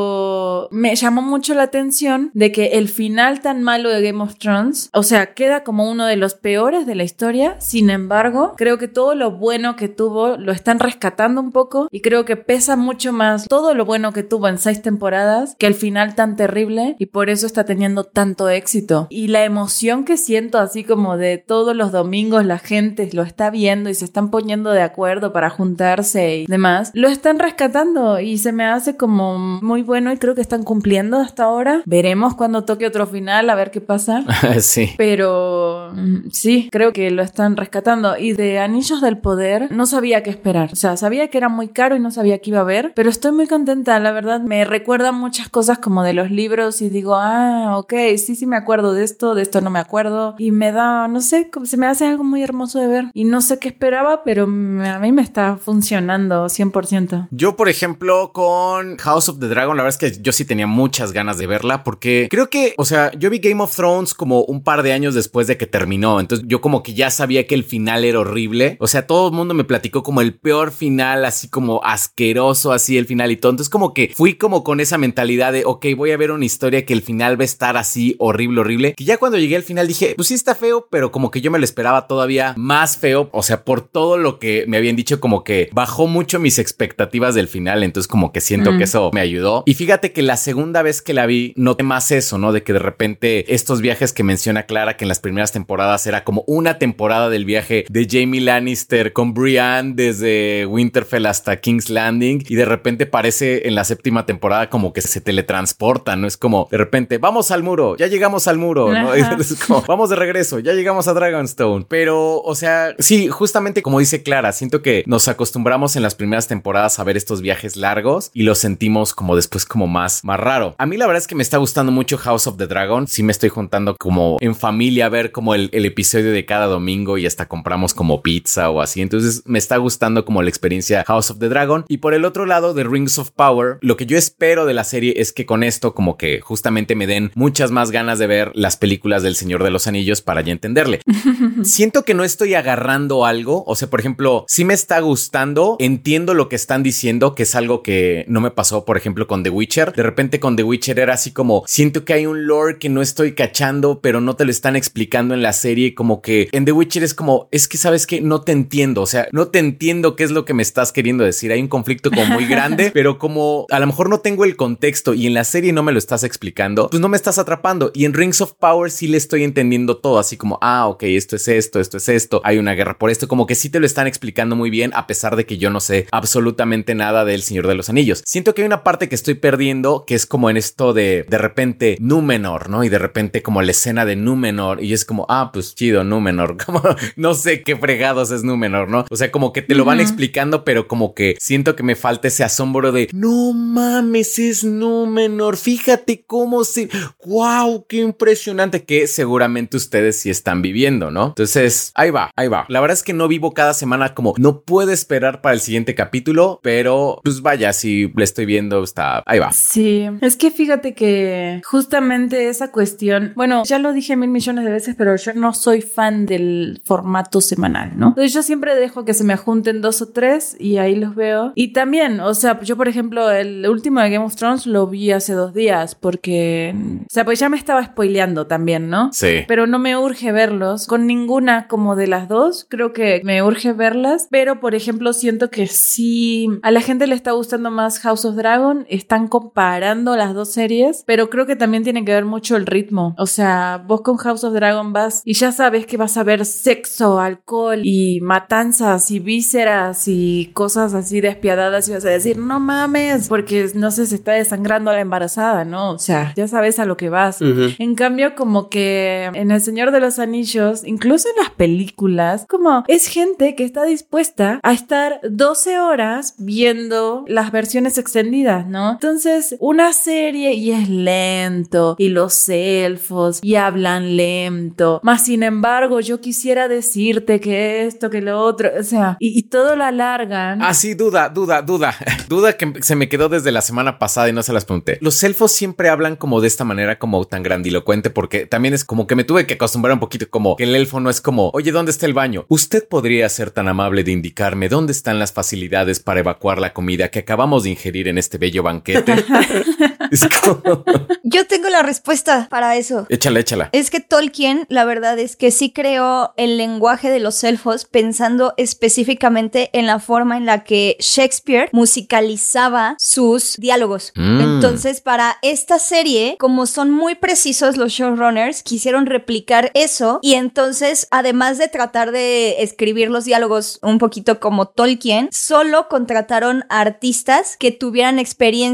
me llamó mucho la atención de que el final tan malo de Game of Thrones, o sea, queda como uno de los peores de la historia, sin embargo, creo que todo lo bueno que tuvo lo están rescatando un poco y creo que pesa mucho más todo lo bueno que tuvo en seis temporadas que el final tan terrible y por eso está teniendo tanto éxito. Y la emoción que siento así como de todos los domingos la gente lo está viendo y se están poniendo de acuerdo para juntarse y demás, lo están rescatando y se me hace como muy bueno y creo que están cumpliendo hasta ahora. Veremos cuando toque otro final a ver qué pasa. (laughs) sí. Pero mm, sí, creo que lo están rescatando. Y de Anillos del Poder no sabía qué esperar. O sea, sabía que era muy caro y no sabía qué iba a ver, pero estoy muy contenta, la verdad. Me recuerda muchas cosas como de los libros y digo, ah, ok, sí, sí me acuerdo de esto, de esto no me acuerdo. Y me da, no sé, se me hace algo muy hermoso de ver. Y no sé qué esperaba, pero a mí me está funcionando 100%. Yo, por ejemplo, con House of the Dragon, la verdad es que yo sí tenía muchas ganas de verla porque creo que, o sea, yo vi Game of Thrones como un par de años después de que terminó. Entonces yo como que ya sabía que el final era horrible. O sea, todo el mundo me platicó como el peor final, así como asqueroso, así el final y todo. Entonces como que fui como con esa mentalidad de, ok, voy a ver una historia que el final va a estar así horrible, horrible. Que ya cuando llegué al final dije, pues sí está feo, pero como que yo me lo esperaba todavía más feo. O sea, por todo lo que me habían dicho, como que bajó mucho mis expectativas del final. Entonces como que siento que mm. eso me ayudó. Y fíjate que la segunda vez que la vi, noté más eso, ¿no? De que de repente estos viajes que menciona Clara, que en las primeras temporadas era como una temporada del viaje de Jamie Lannister con Brienne desde Winterfell hasta King's Landing y de repente parece en la séptima temporada como que se teletransporta, ¿no? Es como de repente, vamos al muro, ya llegamos al muro, ¿no? (laughs) Es como, vamos de regreso, ya llegamos a Dragonstone. Pero, o sea, sí, justamente como dice Clara, siento que nos acostumbramos en las primeras temporadas a ver estos viajes largos y los sentimos como después como más, más raro. A mí la verdad es que me está gustando mucho House of the Dragon. Sí me estoy juntando como en familia a ver como el, el episodio de cada domingo y hasta compramos como pizza o así. Entonces me está gustando como la experiencia House of the Dragon. Y por el otro lado de Rings of Power, lo que yo espero de la serie es que con esto como que justamente me den muchas más ganas de ver las películas del Señor de los Anillos para ya entenderle. (laughs) Siento que no estoy agarrando algo. O sea, por ejemplo, si me está gustando, entiendo lo que están diciendo, que es algo que no me pasó, por ejemplo, con The Witcher. De repente con The Witcher era así como, siento que hay un lore que no estoy cachando, pero no te lo están explicando en la serie, como que en The Witcher es como, es que sabes que no te entiendo, o sea, no te entiendo qué es lo que me estás queriendo decir. Hay un conflicto como muy grande, (laughs) pero como a lo mejor no tengo el contexto y en la serie no me lo estás explicando, pues no me estás atrapando. Y en Rings of Power sí le estoy entendiendo todo, así como, ah, ok, esto es esto, esto es esto, hay una guerra por esto, como que sí te lo están explicando muy bien, a pesar de que yo no sé absolutamente nada del Señor de los Anillos. Siento que hay una parte que estoy perdiendo, que es como en esto de de repente Númenor, ¿no? Y de repente como la escena de Númenor, y es como, ah, pues chido, Númenor, (laughs) como no sé qué fregados es Númenor, ¿no? O sea, como que te lo van explicando, pero como que siento que me falta ese asombro de, no mames, es Númenor, fíjate cómo se, wow, qué impresionante que seguramente ustedes sí están viviendo, ¿no? Entonces, ahí va, ahí va. La verdad es que no vivo cada semana como, no puedo esperar para el siguiente capítulo, pero pues vaya, si le estoy viendo, está, va, ahí va. Sí, es que fíjate que justamente esa cuestión, bueno, ya lo dije mil millones de veces, pero yo no soy fan del formato semanal, ¿no? Entonces yo siempre dejo que se me junten dos o tres y ahí los veo. Y también, o sea, yo por ejemplo, el último de Game of Thrones lo vi hace dos días porque, o sea, pues ya me estaba spoileando también, ¿no? Sí. Pero no me urge verlos con ninguna como de las dos. Creo que me urge verlas, pero por ejemplo siento que sí a la gente le está gustando más House of Dragon, están comparando las dos series, pero creo que también tiene que ver mucho el ritmo. O sea, vos con House of Dragon vas y ya sabes que vas a ver sexo, alcohol y matanzas y vísceras y cosas así despiadadas y vas a decir, no mames, porque no sé, se está desangrando la embarazada, ¿no? O sea, ya sabes a lo que vas. En cambio, como que en El Señor de los Anillos, incluso en las películas, como es gente que está dispuesta a estar 12 horas viendo las versiones extendidas, ¿no? Entonces, una serie y es lento y los elfos y hablan lento, más sin embargo, yo quisiera decirte que esto, que lo otro, o sea, y, todo lo alargan. Ah, sí, duda, duda, duda. (laughs) duda que se me quedó desde la semana pasada y no se las pregunté. Los elfos siempre hablan como de esta manera, como tan grandilocuente, porque también es como que me tuve que acostumbrar un poquito, como que el elfo no es como, oye, ¿dónde está el baño? Usted podría ser tan amable de indicarme dónde están las facilidades para evacuar la comida que acabamos de ingerir en este bello banquete. (laughs) Es como- Yo tengo la respuesta para eso. Échala, échala. Es que Tolkien, la verdad es que sí creó el lenguaje de los elfos pensando específicamente en la forma en la que Shakespeare musicalizaba sus diálogos. Mm. Entonces, para esta serie, como son muy precisos los showrunners, quisieron replicar eso y entonces, además de tratar de escribir los diálogos un poquito como Tolkien, solo contrataron a artistas que tuvieran experiencia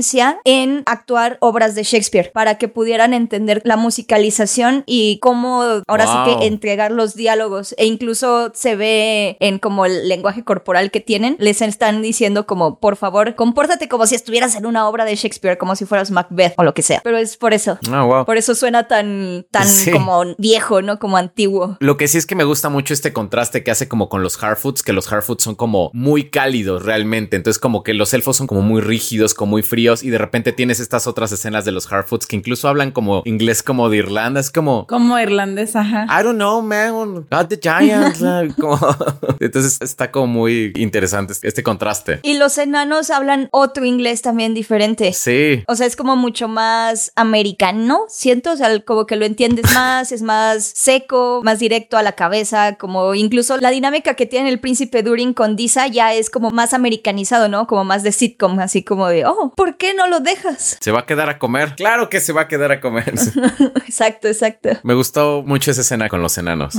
en actuar obras de Shakespeare para que pudieran entender la musicalización y cómo ahora sí que entregar los diálogos e incluso se ve en como el lenguaje corporal que tienen, les están diciendo como por favor, compórtate como si estuvieras en una obra de Shakespeare, como si fueras Macbeth o lo que sea. Pero es por eso. Ah, wow. Por eso suena tan tan Sí. como viejo, ¿no? Como antiguo. Lo que sí es que me gusta mucho este contraste que hace como con los Harfoots, que los Harfoots son como muy cálidos realmente. Entonces, como que los elfos son como muy rígidos, como muy fríos, y de repente tienes estas otras escenas de los Harfoots que incluso hablan como inglés como de Irlanda. Es como. Como irlandés, ajá. I don't know, man. Got the Giants. (laughs) como- (laughs) Entonces está como muy interesante este contraste. Y los enanos hablan otro inglés también diferente. Sí. O sea, es como mucho más americano, siento, o sea, como que lo entiendes (laughs) más, es más seco, más directo a la cabeza, como incluso la dinámica que tiene el príncipe Durin con Disa ya es como más americanizado, ¿no? Como más de sitcom, así como de, oh, ¿por qué no lo dejas? ¿Se va a quedar a comer? Claro que se va a quedar a comer. (laughs) exacto, exacto. Me gustó mucho esa escena con los enanos.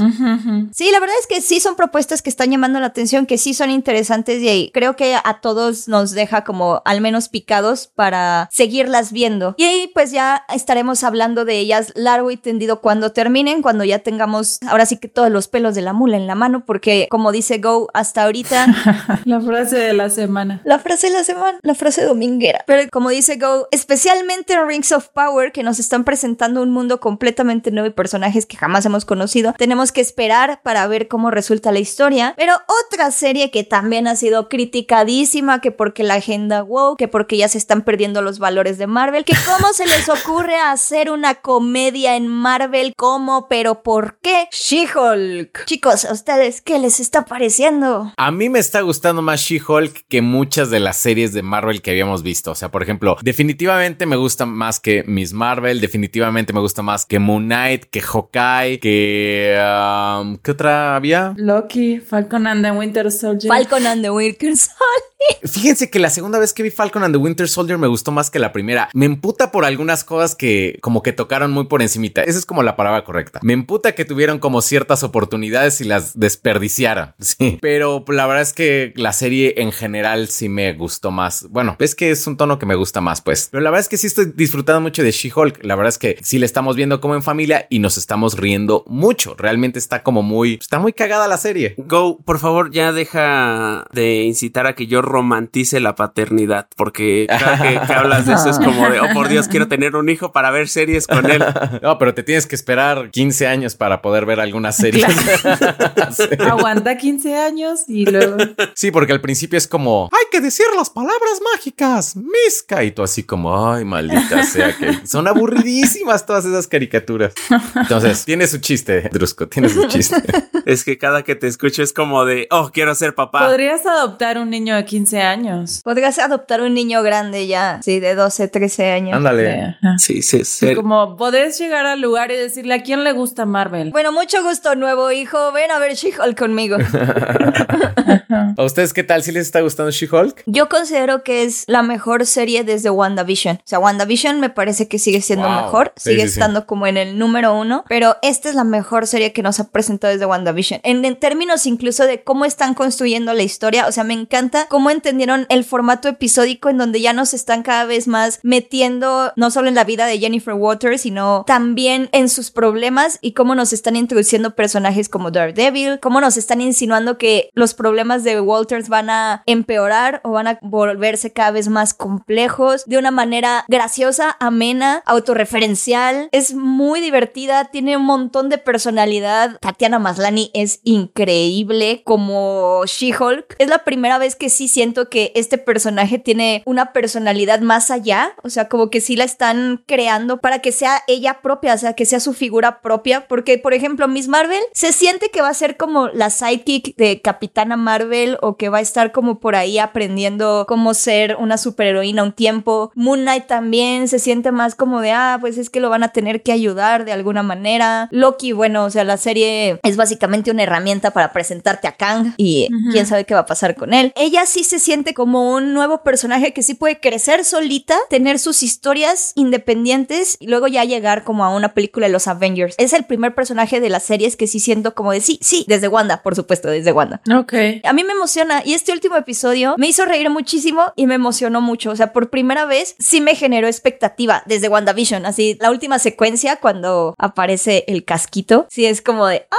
Sí, la verdad es que sí son propuestas que están llamando la atención, que sí son interesantes y creo que a todos nos deja como al menos picados para seguirlas viendo. Y ahí pues ya estaremos hablando de ellas largo y tendido cuando terminen, cuando ya tengamos ahora sí que todos los pelos de la mula en la mano, porque como dice Go hasta ahorita, (laughs) La frase de la semana. la frase de la semana, la frase dominguera. Pero como dice Go, especialmente en Rings of Power, que nos están presentando un mundo completamente nuevo y personajes que jamás hemos conocido, tenemos que esperar para ver cómo resulta la historia. Pero otra serie que también ha sido criticadísima, que porque la agenda wow, que porque ya se están perdiendo los valores de Marvel, que cómo se les ocurre hacer una comedia en Marvel, cómo, pero por qué, She-Hulk. Chicos, ¿a ustedes qué les está pareciendo? A mí me está gustando más She-Hulk que muchas de las series de Marvel que habíamos visto. O sea, por ejemplo, definitivamente me gusta más que Miss Marvel, definitivamente me gusta más que Moon Knight, que Hawkeye, que... um, ¿Qué otra había? Loki, Falcon and the Winter Soldier. Falcon and the Winter Soldier. (laughs) Fíjense que la segunda vez que vi Falcon and the Winter Soldier me gustó más que la primera. Me emputa por algunas cosas que como que tocaron muy por encimita. Esa es como la palabra correcta. Me emputa que tuvieron como ciertas oportunidades y las desperdiciaran. (laughs) Sí. Pero la verdad es que la serie en general sí me gustó más. Bueno, es que es un tono que me gusta más, pues. Pero la verdad es que sí estoy disfrutando mucho de She-Hulk. La verdad es que sí la estamos viendo como en familia y nos estamos riendo mucho. Realmente está como muy... Está muy cagada la serie. Go, por favor, ya deja de incitar a que yo romantice la paternidad, porque cada que, que hablas de eso es como de, oh por Dios, quiero tener un hijo para ver series con él. (laughs) No, pero te tienes que esperar 15 años para poder ver alguna serie. (laughs) sí. Aguanta 15 años y luego. Sí, porque al principio es como, ay, que decir las palabras mágicas, Y tú así como, ay, maldita sea, que (laughs) son aburridísimas todas esas caricaturas. Entonces, (laughs) tiene su chiste, Drusco, tiene su chiste. (laughs) Es que cada que te escucho es como de, oh, quiero ser papá. Podrías adoptar un niño de 15 años. Podrías adoptar un niño grande ya, sí, de 12, 13 años. Ándale. Ajá. Sí, sí, sí. Como podés llegar al lugar y decirle a quién le gusta Marvel. Bueno, mucho gusto, nuevo hijo. Ven a ver She-Hulk conmigo. ¿A ustedes qué tal? ¿Si les está gustando She-Hulk? Yo considero que es la mejor serie desde WandaVision. O sea, WandaVision me parece que sigue siendo Wow. mejor, Sí, sigue sí, sí. estando como en el número uno, pero esta es la mejor serie que nos ha presentado desde WandaVision. En, en términos incluso de cómo están construyendo la historia, o sea, me encanta cómo entendieron el formato episódico en donde ya nos están cada vez más metiendo no solo en la vida de Jennifer Waters, sino también en sus problemas y cómo nos están introduciendo personajes como Daredevil, cómo nos están insinuando que los problemas de Walters van a empeorar o van a volverse cada vez más complejos de una manera graciosa, amena, autorreferencial. Es muy divertida, tiene un montón de personalidad. Tatiana Maslany es increíble como She-Hulk. Es la primera vez que sí siento que este personaje tiene una personalidad más allá, o sea, como que sí la están creando para que sea ella propia, o sea, que sea su figura propia, porque por ejemplo, Miss Marvel se siente que va a ser como la sidekick de Capitana Marvel o que va a estar como por ahí aprendiendo cómo ser una superheroína un tiempo. Moon Knight también se siente más como de, ah, pues es que lo van a tener que ayudar de alguna manera. Loki, bueno, o sea, la serie es básicamente una herramienta para presentarte a Kang y quién sabe qué va a pasar con él. Ella sí se siente como un nuevo personaje que sí puede crecer solita, tener sus historias independientes y luego ya llegar como a una película de los Avengers. Es el primer personaje de las series que sí siento como de sí, sí, desde Wanda, por supuesto, desde Wanda. Ok. A mí me emociona y este último episodio me hizo reír muchísimo y me emocionó mucho. O sea, por primera vez sí me generó expectativa desde WandaVision. Así, la última secuencia cuando aparece el casquito, sí es como de ¡Ah!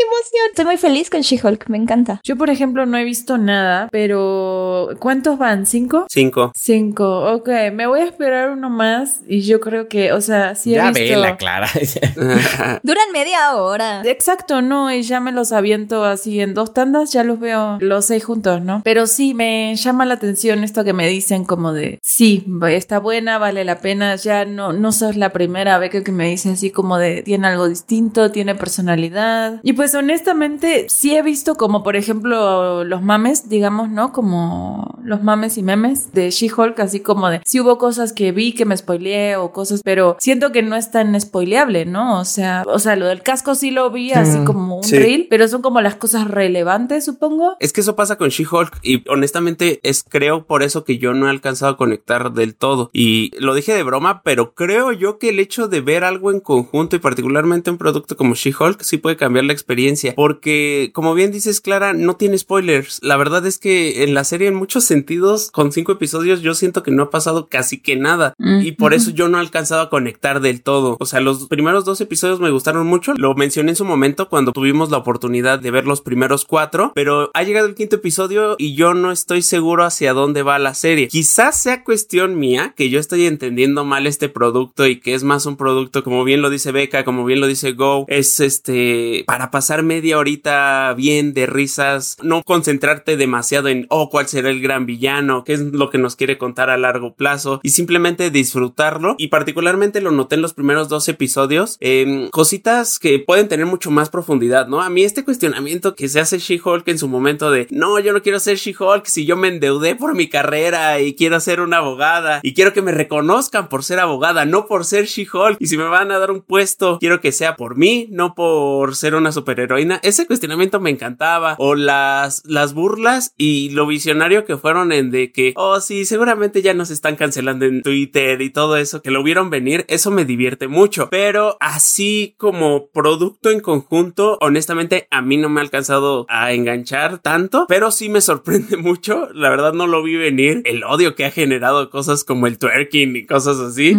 ¡Qué emoción! Estoy muy feliz con She-Hulk, me encanta. Yo, por ejemplo, no he visto nada, pero ¿cuántos van? ¿Cinco? Cinco. Cinco, ok. Me voy a esperar uno más y yo creo que, o sea, sí he ya visto... vela, Clara. (laughs) Duran media hora. Exacto, no, y ya me los aviento así en dos tandas, ya los veo los seis juntos, ¿no? Pero sí, me llama la atención esto que me dicen como de, sí, está buena, vale la pena, ya no, no sos la primera vez que que me dicen así como de, tiene algo distinto, tiene personalidad. Y pues honestamente, sí he visto como, por ejemplo, los mames, digamos, ¿no? Como los mames y memes de She-Hulk, así como de, sí hubo cosas que vi que me spoileé o cosas, pero siento que no es tan spoileable, ¿no? O sea, o sea, lo del casco sí lo vi así Mm, como un sí. reel, pero son como las cosas relevantes, supongo. Es que eso pasa con She-Hulk y honestamente es creo por eso que yo no he alcanzado a conectar del todo. Y lo dije de broma, pero creo yo que el hecho de ver algo en conjunto y particularmente un producto como She-Hulk sí puede cambiar la experiencia. Porque como bien dices Clara, no tiene spoilers. La verdad es que en la serie en muchos sentidos, con cinco episodios, yo siento que no ha pasado casi que nada. Mm, Y por eso yo no he alcanzado a conectar del todo. O sea, los primeros dos episodios me gustaron mucho. Lo mencioné en su momento cuando tuvimos la oportunidad de ver los primeros cuatro. Pero ha llegado el quinto episodio y yo no estoy seguro hacia dónde va la serie. Quizás sea cuestión mía que yo estoy entendiendo mal este producto y que es más un producto, como bien lo dice Beca, como bien lo dice Go, es este para pasar media horita bien de risas, no concentrarte demasiado en, oh, cuál será el gran villano, qué es lo que nos quiere contar a largo plazo y simplemente disfrutarlo. Y particularmente lo noté en los primeros dos episodios, em, cositas que pueden tener mucho más profundidad, ¿no? A mí este cuestionamiento que se hace She-Hulk en su momento de, no, yo no quiero ser She-Hulk si yo me endeudé por mi carrera y quiero ser una abogada y quiero que me reconozcan por ser abogada, no por ser She-Hulk. Y si me van a dar un puesto, quiero que sea por mí, no por ser una superheroína. Ese cuestionamiento me encantaba. O las, las burlas y lo visionario que fueron en de que, oh sí, seguramente ya nos están cancelando en Twitter y todo eso, que lo vieron venir, eso me divierte mucho. Pero así como producto en conjunto, honestamente a mí no me ha alcanzado a enganchar tanto, pero sí me sorprende (laughs) mucho. La verdad no lo vi venir. El odio que ha generado cosas como el twerking y cosas así.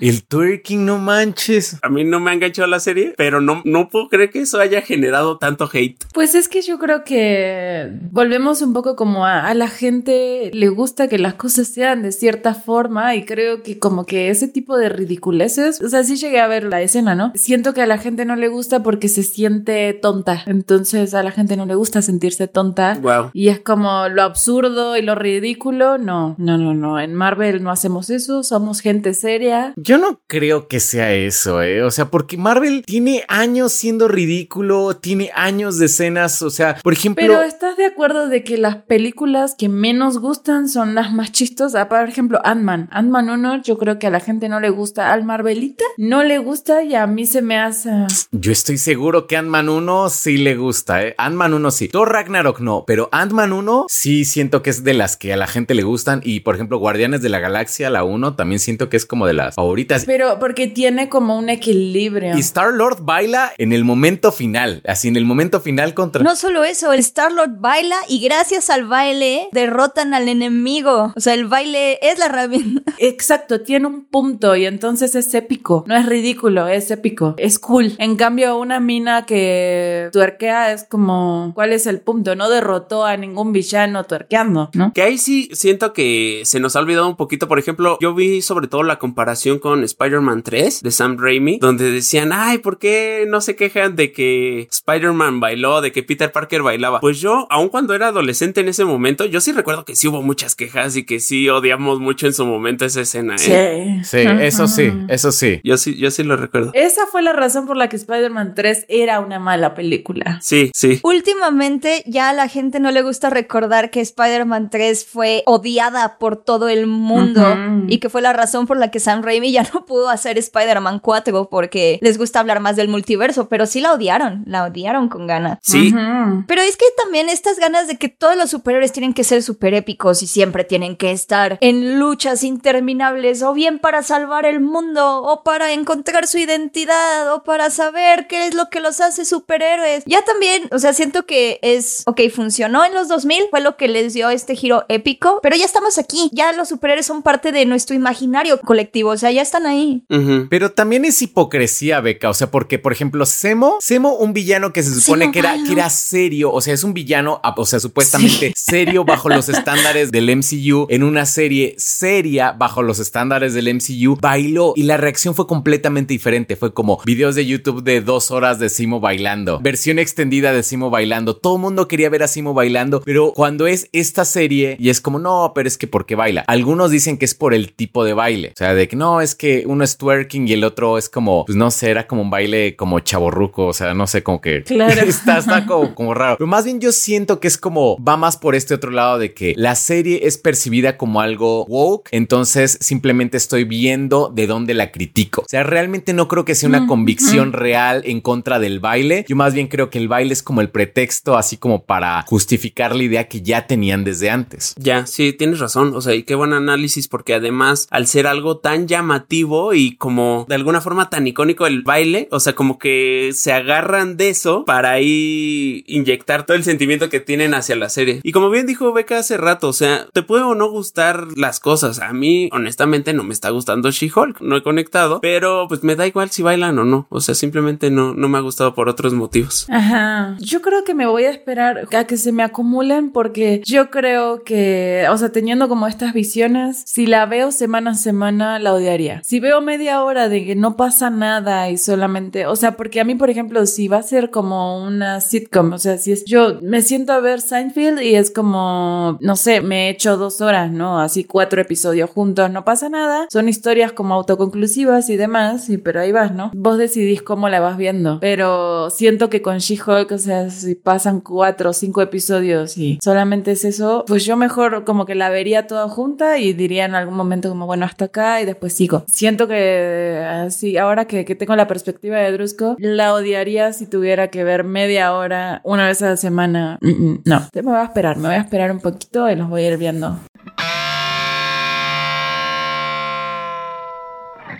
El twerking, no manches. A mí no me ha enganchado la serie, pero no, no puedo creer que eso haya generado tanto hate? Pues es que yo creo que volvemos un poco como a, a, la gente le gusta que las cosas sean de cierta forma y creo que como que ese tipo de ridiculeces, o sea, sí llegué a ver la escena, ¿no? Siento que a la gente no le gusta porque se siente tonta. Entonces a la gente no le gusta sentirse tonta. Wow. Y es como lo absurdo y lo ridículo. No, no, no, no. En Marvel no hacemos eso. Somos gente seria. Yo no creo que sea eso, ¿eh? O sea, porque Marvel tiene años siendo ridículo, tiene años de escenas, o sea, por ejemplo... Pero ¿estás de acuerdo de que las películas que menos gustan son las más chistosas? Por ejemplo, Ant-Man. Ant-Man 1 yo creo que a la gente no le gusta. Al Marvelita no le gusta y a mí se me hace... Yo estoy seguro que Ant-Man 1 sí le gusta, ¿eh? Ant-Man 1 sí. Thor Ragnarok no, pero Ant-Man 1 sí siento que es de las que a la gente le gustan y por ejemplo Guardianes de la Galaxia, la 1, también siento que es como de las favoritas. Pero porque tiene como un equilibrio. Y Star-Lord baila en el momento final, así en el momento final contra... No solo eso, el Star-Lord baila y gracias al baile derrotan al enemigo. O sea, el baile es la herramienta. (laughs) Exacto, tiene un punto y entonces es épico. No es ridículo, es épico. Es cool. En cambio, una mina que tuerquea es como, ¿cuál es el punto? No derrotó a ningún villano tuerqueando, ¿no? Que ahí sí siento que se nos ha olvidado un poquito. Por ejemplo, yo vi sobre todo la comparación con Spider-Man 3 de Sam Raimi, donde decían, ay, ¿por qué no se quejan de que Spider-Man bailó, de que Peter Parker bailaba? Pues yo, aun cuando era adolescente en ese momento, yo sí recuerdo que sí hubo muchas quejas y que sí odiamos mucho en su momento esa escena. ¿eh? Sí, sí, eso sí, eso sí. Yo sí, yo sí lo recuerdo. Esa fue la razón por la que Spider-Man 3 era una mala película. Sí, sí. Últimamente ya a la gente no le gusta recordar que Spider-Man 3 fue odiada por todo el mundo uh -huh. y que fue la razón por la que Sam Raimi ya no pudo hacer Spider-Man 4 porque les gusta hablar más del multiverso, pero sí la odiaron, la odiaron con ganas. Sí. Uh -huh. Pero es que también estas ganas de que todos los superhéroes tienen que ser super épicos y siempre tienen que estar en luchas interminables o bien para salvar el mundo o para encontrar su identidad o para saber qué es lo que los hace superhéroes. Ya también, o sea, siento que es, ok, funcionó en los 2000, fue lo que les dio este giro épico, pero ya estamos aquí, ya los superhéroes son parte de nuestro imaginario colectivo, o sea, ya están ahí. Uh -huh. Pero también es hipocresía, Beca, o sea, porque, por ejemplo, Semo, Semo, un villano que se supone que era, que era serio, o sea, es un villano, o sea, supuestamente sí. serio bajo los (laughs) estándares del MCU, en una serie seria bajo los estándares del MCU, bailó y la reacción fue completamente diferente, fue como videos de YouTube de dos horas de Simo bailando, versión extendida de Simo bailando, todo el mundo quería ver a Simo bailando, pero cuando es esta serie y es como, no, pero es que porque baila, algunos dicen que es por el tipo de baile, o sea, de que no, es que uno es twerking y el otro es como, pues no sé, era como un baile como chaborruco, o sea, no sé, como que claro. (laughs) está, está como, como raro, pero más bien yo siento que es como, va más por este otro lado de que la serie es percibida como algo woke, entonces simplemente estoy viendo de dónde la critico, o sea, realmente no creo que sea una mm, convicción mm. real en contra del baile, yo más bien creo que el baile es como el pretexto, así como para justificar la idea que ya tenían desde antes. Ya, sí, tienes razón, o sea, y qué buen análisis, porque además, al ser algo tan llamativo y como de alguna forma tan icónico el baile, o sea, como que se agarran de eso para ahí inyectar todo el sentimiento que tienen hacia la serie. Y como bien dijo Beca hace rato, o sea, te puede o no gustar las cosas. A mí, honestamente, no me está gustando She-Hulk, no he conectado, pero pues me da igual si bailan o no. O sea, simplemente no, no me ha gustado por otros motivos. Ajá. Yo creo que me voy a esperar a que se me acumulen porque yo creo que, o sea, teniendo como estas visiones, si la veo semana a semana, la odiaría. Si veo media hora de que no pasa nada y solamente, o sea, porque a mí, por ejemplo, si va a ser como una sitcom, o sea, si es yo me siento a ver Seinfeld y es como, no sé, me he hecho dos horas, ¿no? Así cuatro episodios juntos, no pasa nada. Son historias como autoconclusivas y demás, y pero ahí vas, ¿no? Vos decidís cómo la vas viendo. Pero siento que con She-Hulk, o sea, si pasan cuatro o cinco episodios y solamente es eso, pues yo mejor como que la vería toda junta y diría en algún momento como, bueno, hasta acá y después sigo. Siento que así, ahora que, que tengo la perspectiva de Drusco, la odiaría si tuviera que ver media hora una vez a la semana. Mm -mm, no, me voy a esperar, me voy a esperar un poquito y los voy a ir viendo.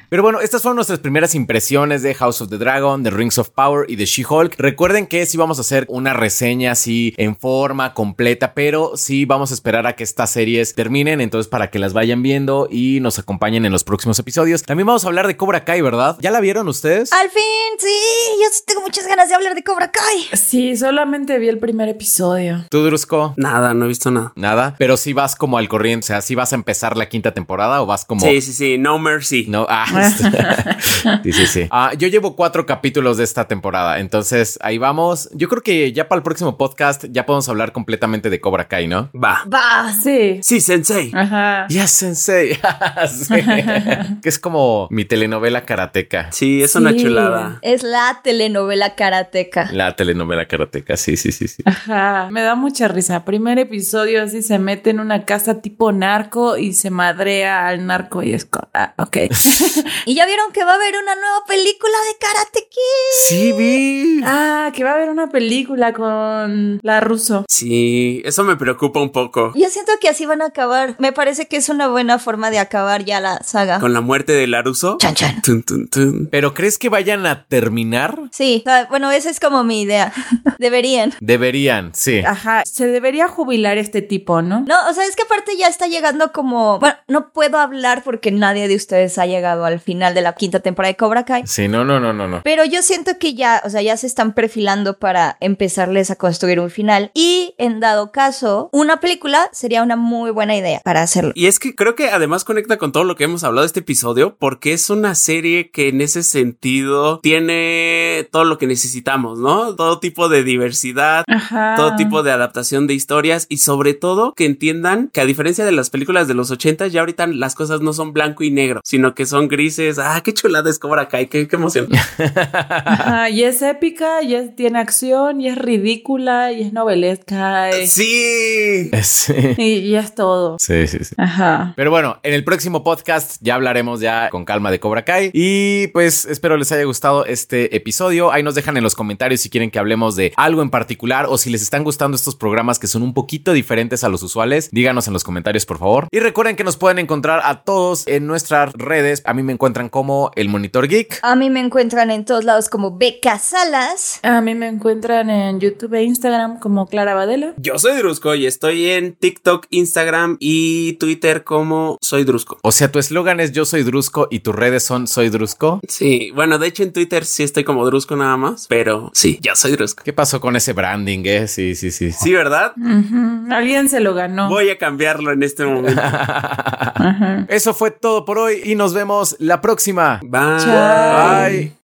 Pero bueno, estas fueron nuestras primeras impresiones de House of the Dragon, de Rings of Power y de She-Hulk. Recuerden que sí vamos a hacer una reseña así en forma completa, pero sí vamos a esperar a que estas series terminen, entonces para que las vayan viendo y nos acompañen en los próximos episodios. También vamos a hablar de Cobra Kai, ¿verdad? ¿Ya la vieron ustedes? Al fin, sí, yo sí tengo muchas ganas de hablar de Cobra Kai. Sí, solamente vi el primer episodio. ¿Tú, Drusco? Nada, no he visto nada. Nada, pero sí vas como al corriente, o sea, sí vas a empezar la quinta temporada o vas como... Sí, sí, sí, No Mercy. No, ah, (laughs) sí, sí, sí. Ah, yo llevo cuatro capítulos de esta temporada, entonces ahí vamos. Yo creo que ya para el próximo podcast ya podemos hablar completamente de Cobra Kai, ¿no? Va. Va. Sí. Sí, Sensei. Ajá. Yes, sensei. (laughs) Sí. (laughs) que es como mi telenovela karateca. Sí, es una chulada. Es la telenovela karateca. La telenovela karateca, sí, sí, sí, sí. Ajá, me da mucha risa. Primer episodio así se mete en una casa tipo narco y se madrea al narco y es ah, ok. Y ya vieron que va a haber una nueva película de Karate Kid. Sí, vi. ah, que va a haber una película con la ruso. Sí, eso me preocupa un poco. Yo siento que así van a acabar. Me parece que es una buena forma de acabar ya la saga. Con la muerte de Laruso. Chan chan. Tun, tun, tun. ¿Pero crees que vayan a terminar? Sí, bueno, esa es como mi idea. (laughs) Deberían. Deberían, sí. Ajá, se debería jubilar este tipo, ¿no? No, o sea, es que aparte ya está llegando como... Bueno, no puedo hablar porque nadie de ustedes ha llegado al final de la quinta temporada de Cobra Kai. Sí, no, no, no, no, no. Pero yo siento que ya, o sea, ya se están perfilando para empezarles a construir un final. Y en dado caso, una película sería una muy buena idea para hacerlo. Y es que creo que además conecta con todo lo que hemos hablado de este episodio, porque es una serie que en ese sentido tiene todo lo que necesitamos, ¿no? Todo tipo de diversidad, Ajá. todo tipo de adaptación de historias y sobre todo que entiendan que a diferencia de las películas de los 80 ya ahorita las cosas no son blanco y negro, sino que son grises. Ah, qué chulada es Cobra Kai, qué, qué emoción. (laughs) Ajá, y es épica, y es- tiene acción, y es ridícula, y es novelesca, y, sí. Sí. y- y es todo. Sí, sí, sí. Ajá. Pero bueno, en el próximo podcast ya hablaremos ya con calma de Cobra Kai. Y pues espero les haya gustado este episodio. Ahí nos dejan en los comentarios si quieren que hablemos de algo en particular o si les están gustando estos programas que son un poquito diferentes a los usuales. Díganos en los comentarios, por favor. Y recuerden que nos pueden encontrar a todos en nuestras redes. A mí me encuentran como el Monitor Geek. A mí me encuentran en todos lados como Beca Salas. A mí me encuentran en YouTube e Instagram como Clara Badela. Yo soy Drusco y estoy en TikTok, Instagram y Twitter como soy Drusco. O sea, tu eslogan es Yo soy Drusco y tus redes son Soy Drusco. Sí, bueno, de hecho en Twitter sí estoy como Drusco nada más, pero sí, yo soy Drusco. ¿Qué pasó con ese branding, eh? Sí, sí, sí. Sí, ¿verdad? Alguien se lo ganó. Voy a cambiarlo en este momento. (laughs) Eso fue todo por hoy y nos vemos la próxima. Bye. Bye.